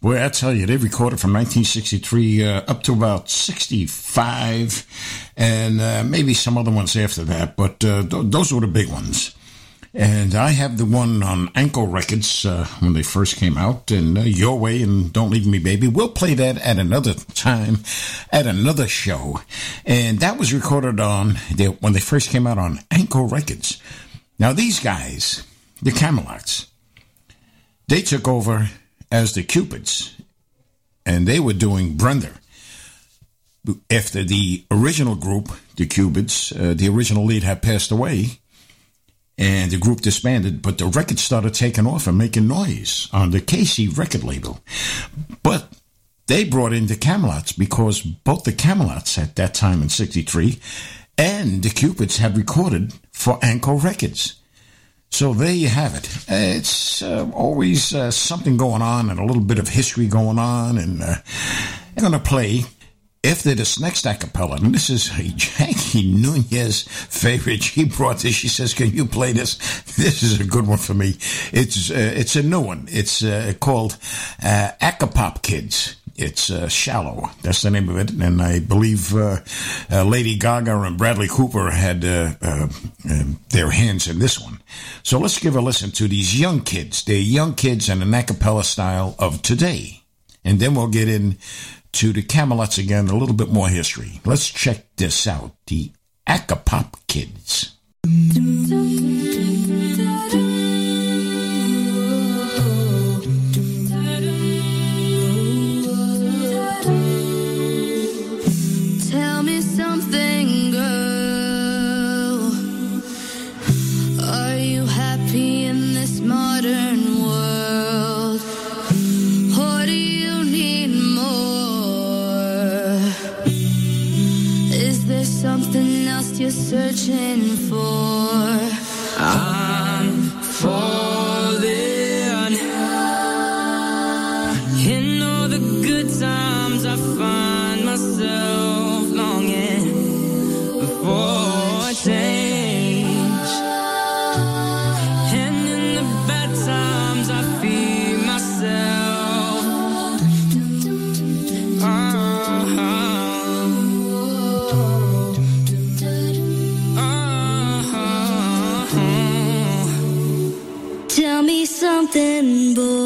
Boy, I tell you, they recorded from 1963 uh, up to about 65, and uh, maybe some other ones after that, but uh, th- those were the big ones. And I have the one on Aanko Records uh, when they first came out, and uh, Your Way and Don't Leave Me Baby. We'll play that at another time, at another show. And that was recorded on they, when they first came out on Aanko Records. Now, these guys, the Camelots, they took over as the Cupids, and they were doing Brenda. After the original group, the Cupids, uh, the original lead had passed away, and the group disbanded, but the record started taking off and making noise on the Casey record label. But they brought in the Camelots because both the Camelots at that time in 63 and the Cupids had recorded for Aanko Records. So there you have it. It's uh, always uh, something going on and a little bit of history going on. And uh, I'm going to play after this next acapella. And this is a Jackie Nunez favorite. She brought this. She says, "Can you play this? This is a good one for me. It's uh, it's a new one. It's uh, called uh, Acapop Kids." It's uh, Shallow. That's the name of it. And I believe uh, uh, Lady Gaga and Bradley Cooper had uh, uh, uh, their hands in this one. So let's give a listen to these young kids. They're young kids in an a cappella style of today. And then we'll get in to the Camelots again, a little bit more history. Let's check this out. The Acapop Kids. You're searching for? I'm falling me something, boy.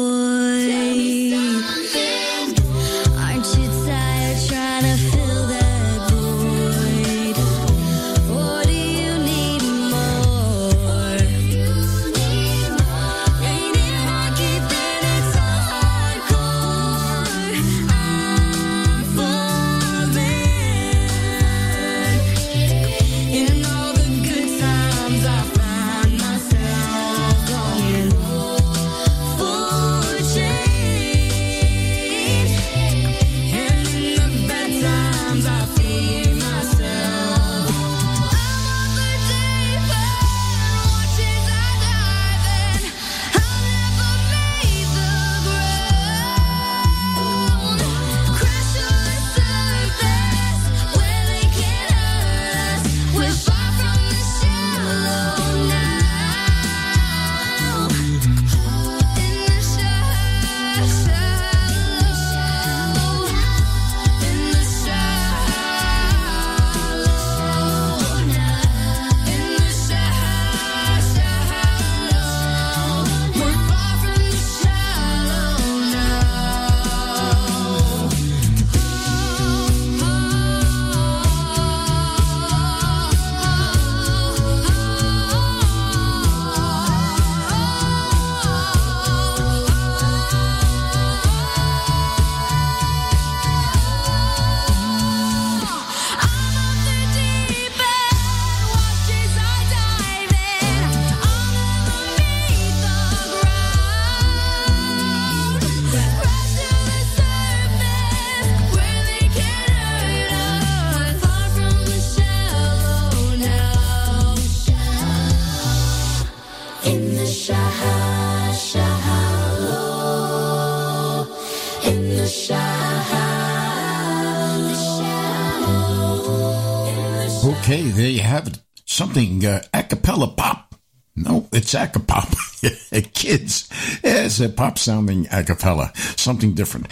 It's a pop. Kids, it's a pop sounding a cappella. Something different.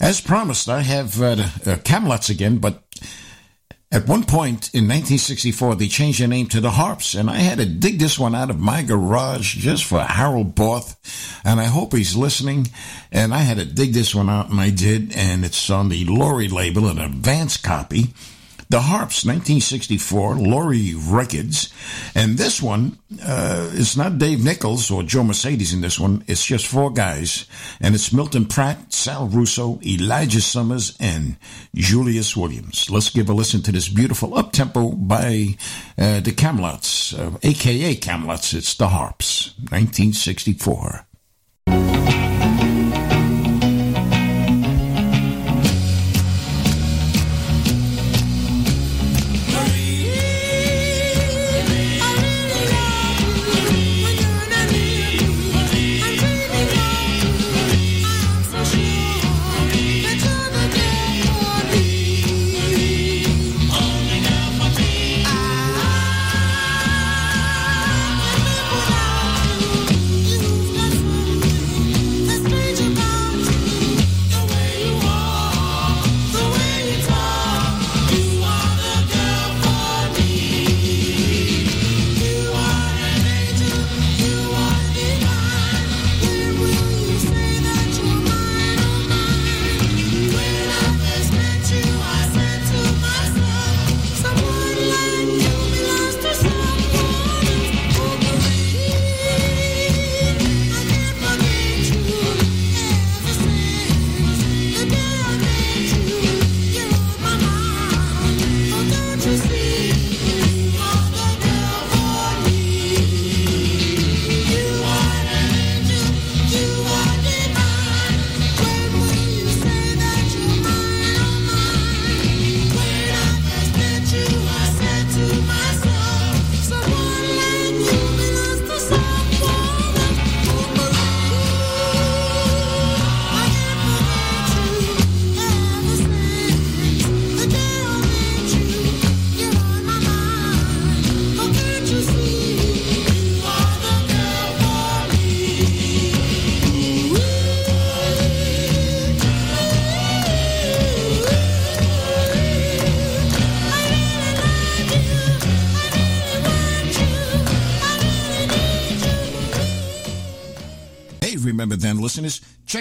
As promised, I have uh, uh, Camelots again, but at one point in 1964, they changed their name to the Harps, and I had to dig this one out of my garage just for Harold Borth, and I hope he's listening. And I had to dig this one out, and I did, and it's on the Laurie label, an advance copy. The Harps, 1964, Laurie Records. And this one, uh, it's not Dave Nichols or Joe Mercedes in this one. It's just four guys. And it's Milton Pratt, Sal Russo, Elijah Summers, and Julius Williams. Let's give a listen to this beautiful uptempo by uh, the Camelots, uh, aka Camelots. It's the Harps, 1964.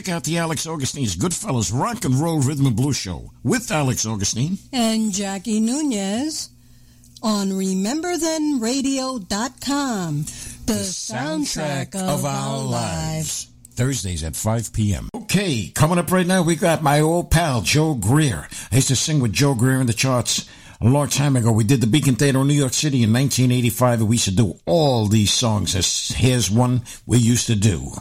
Check out the Alex Augustine's Goodfellas Rock and Roll Rhythm and Blues Show with Alex Augustine. And Jackie Nunez on RememberThenRadio.com, the, soundtrack, of, our lives. Thursdays at 5 p.m. Okay, coming up right now, we got my old pal, Joe Greer. I used to sing with Joe Greer in the charts a long time ago. We did the Beacon Theater in New York City in 1985, and we used to do all these songs. As Here's one we used to do.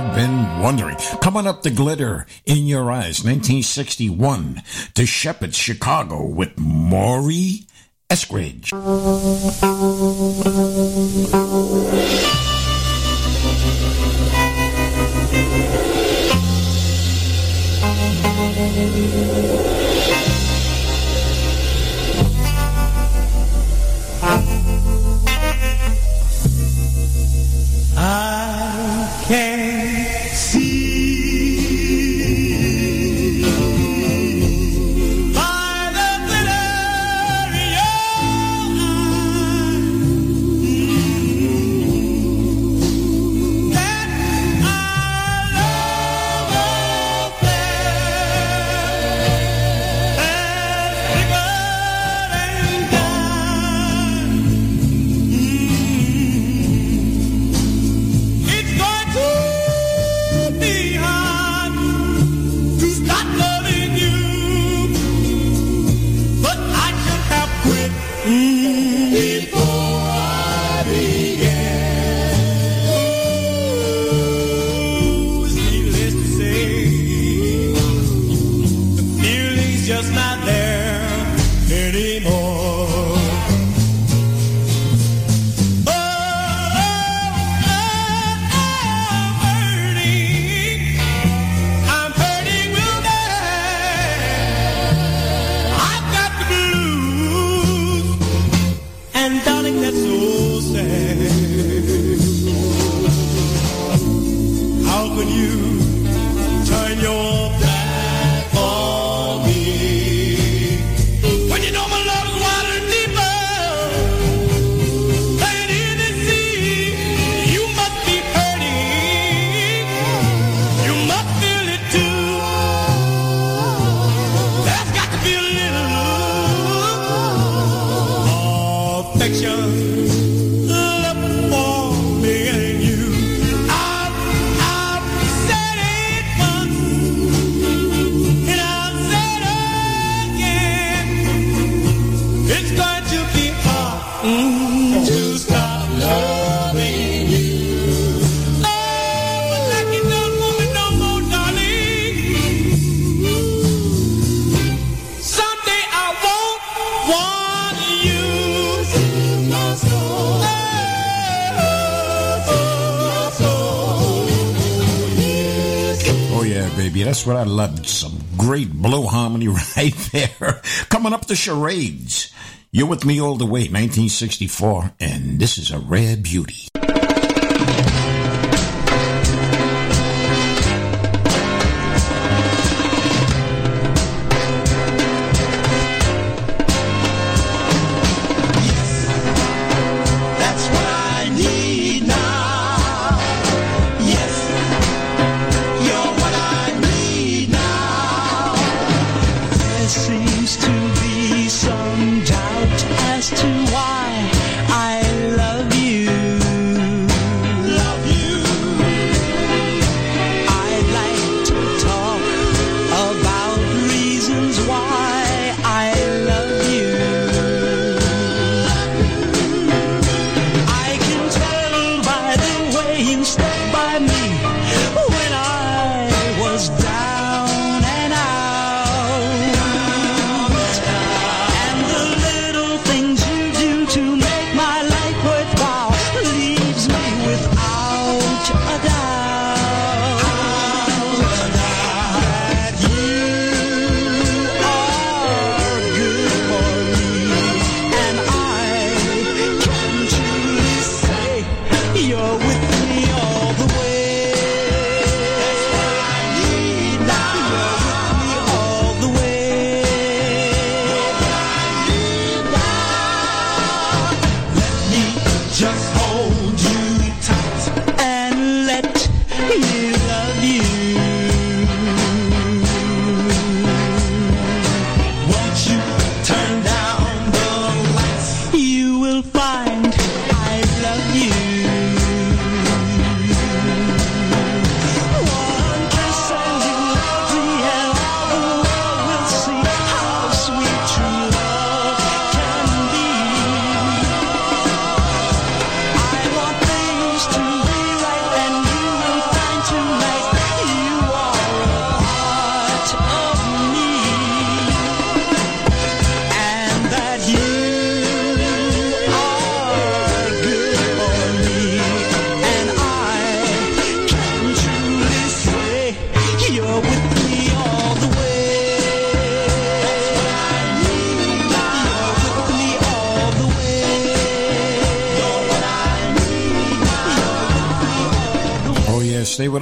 have been wondering. Coming up, The Glitter in Your Eyes, 1961, to Shepherd, Chicago, with Maury Eskridge. The charades. You're with me all the way, 1964, and this is a rare beauty. Stay.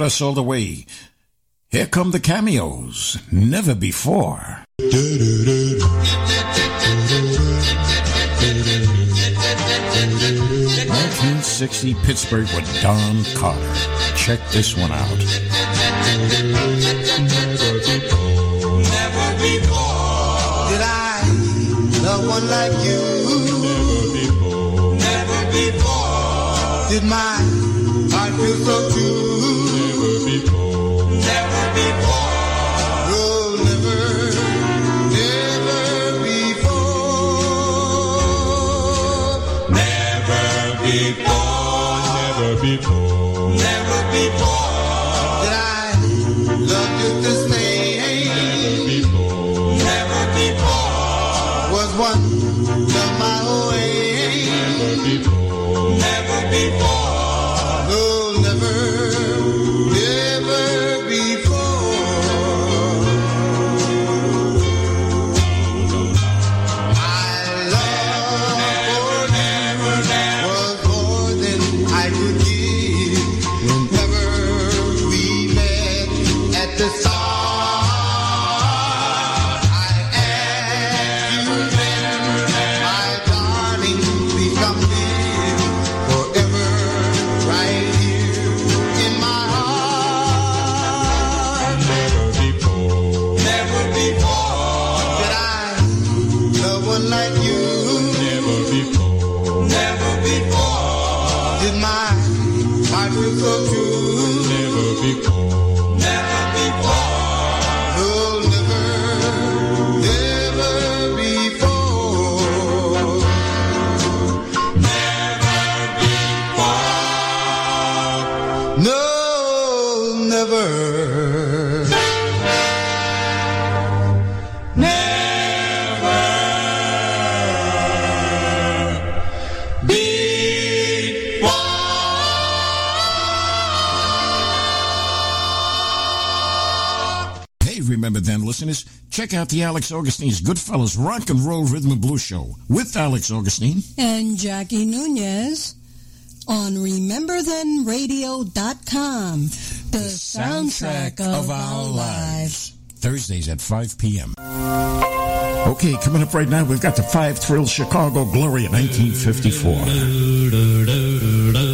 us all the way. Here come the cameos, never before. Nineteen sixty Pittsburgh with Don Carter. Check this one out. Never before, never before did I love one like you. Never before, never before did my heart feel so. check out the Alex Augustine's Goodfellas Rock and Roll Rhythm and Blues Show with Alex Augustine and Jackie Nunez on RememberThenRadio.com, the, the soundtrack, of, our lives. Thursdays at 5 p.m. Okay, coming up right now, we've got the Five Thrill Chicago Glory in 1954.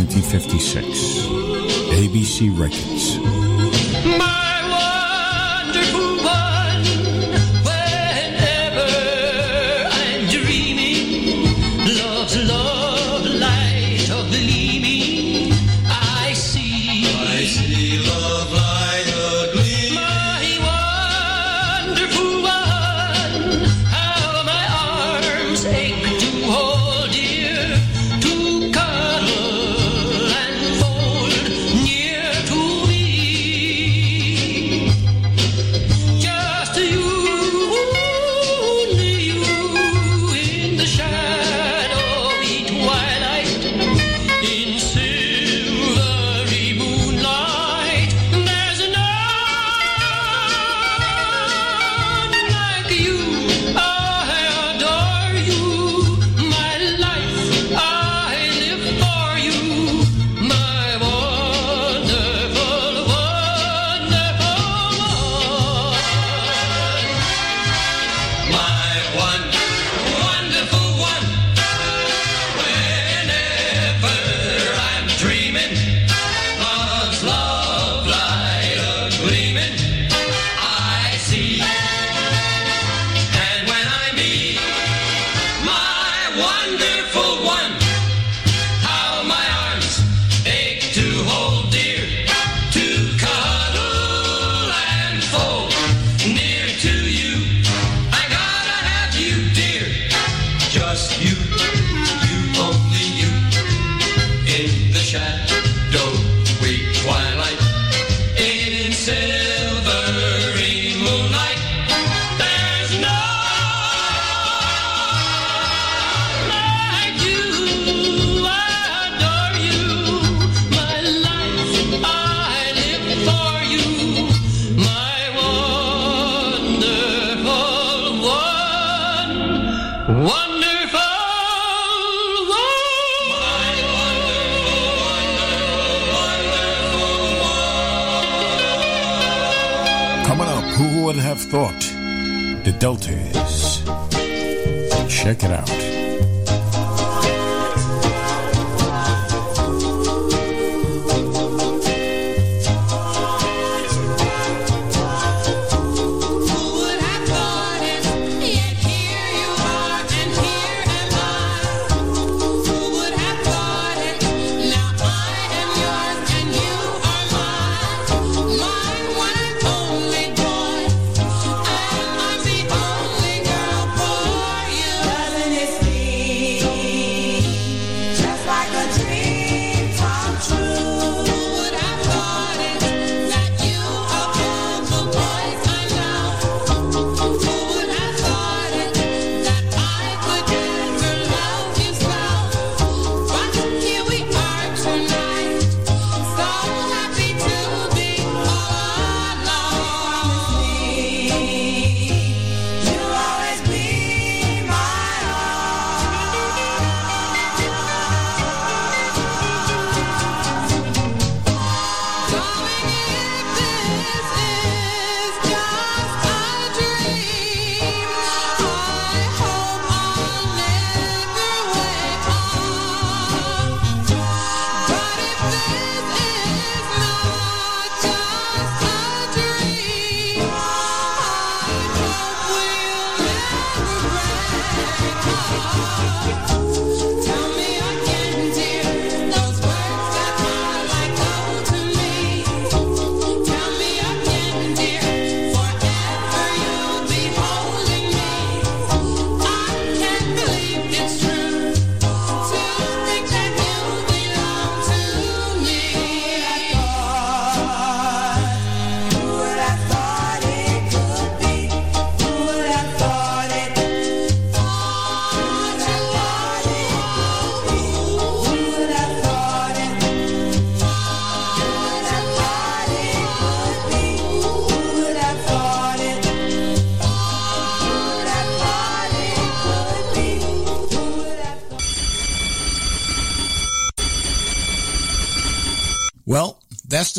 1956. ABC Records. Thought? The Deltas. Check it out.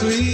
Sweet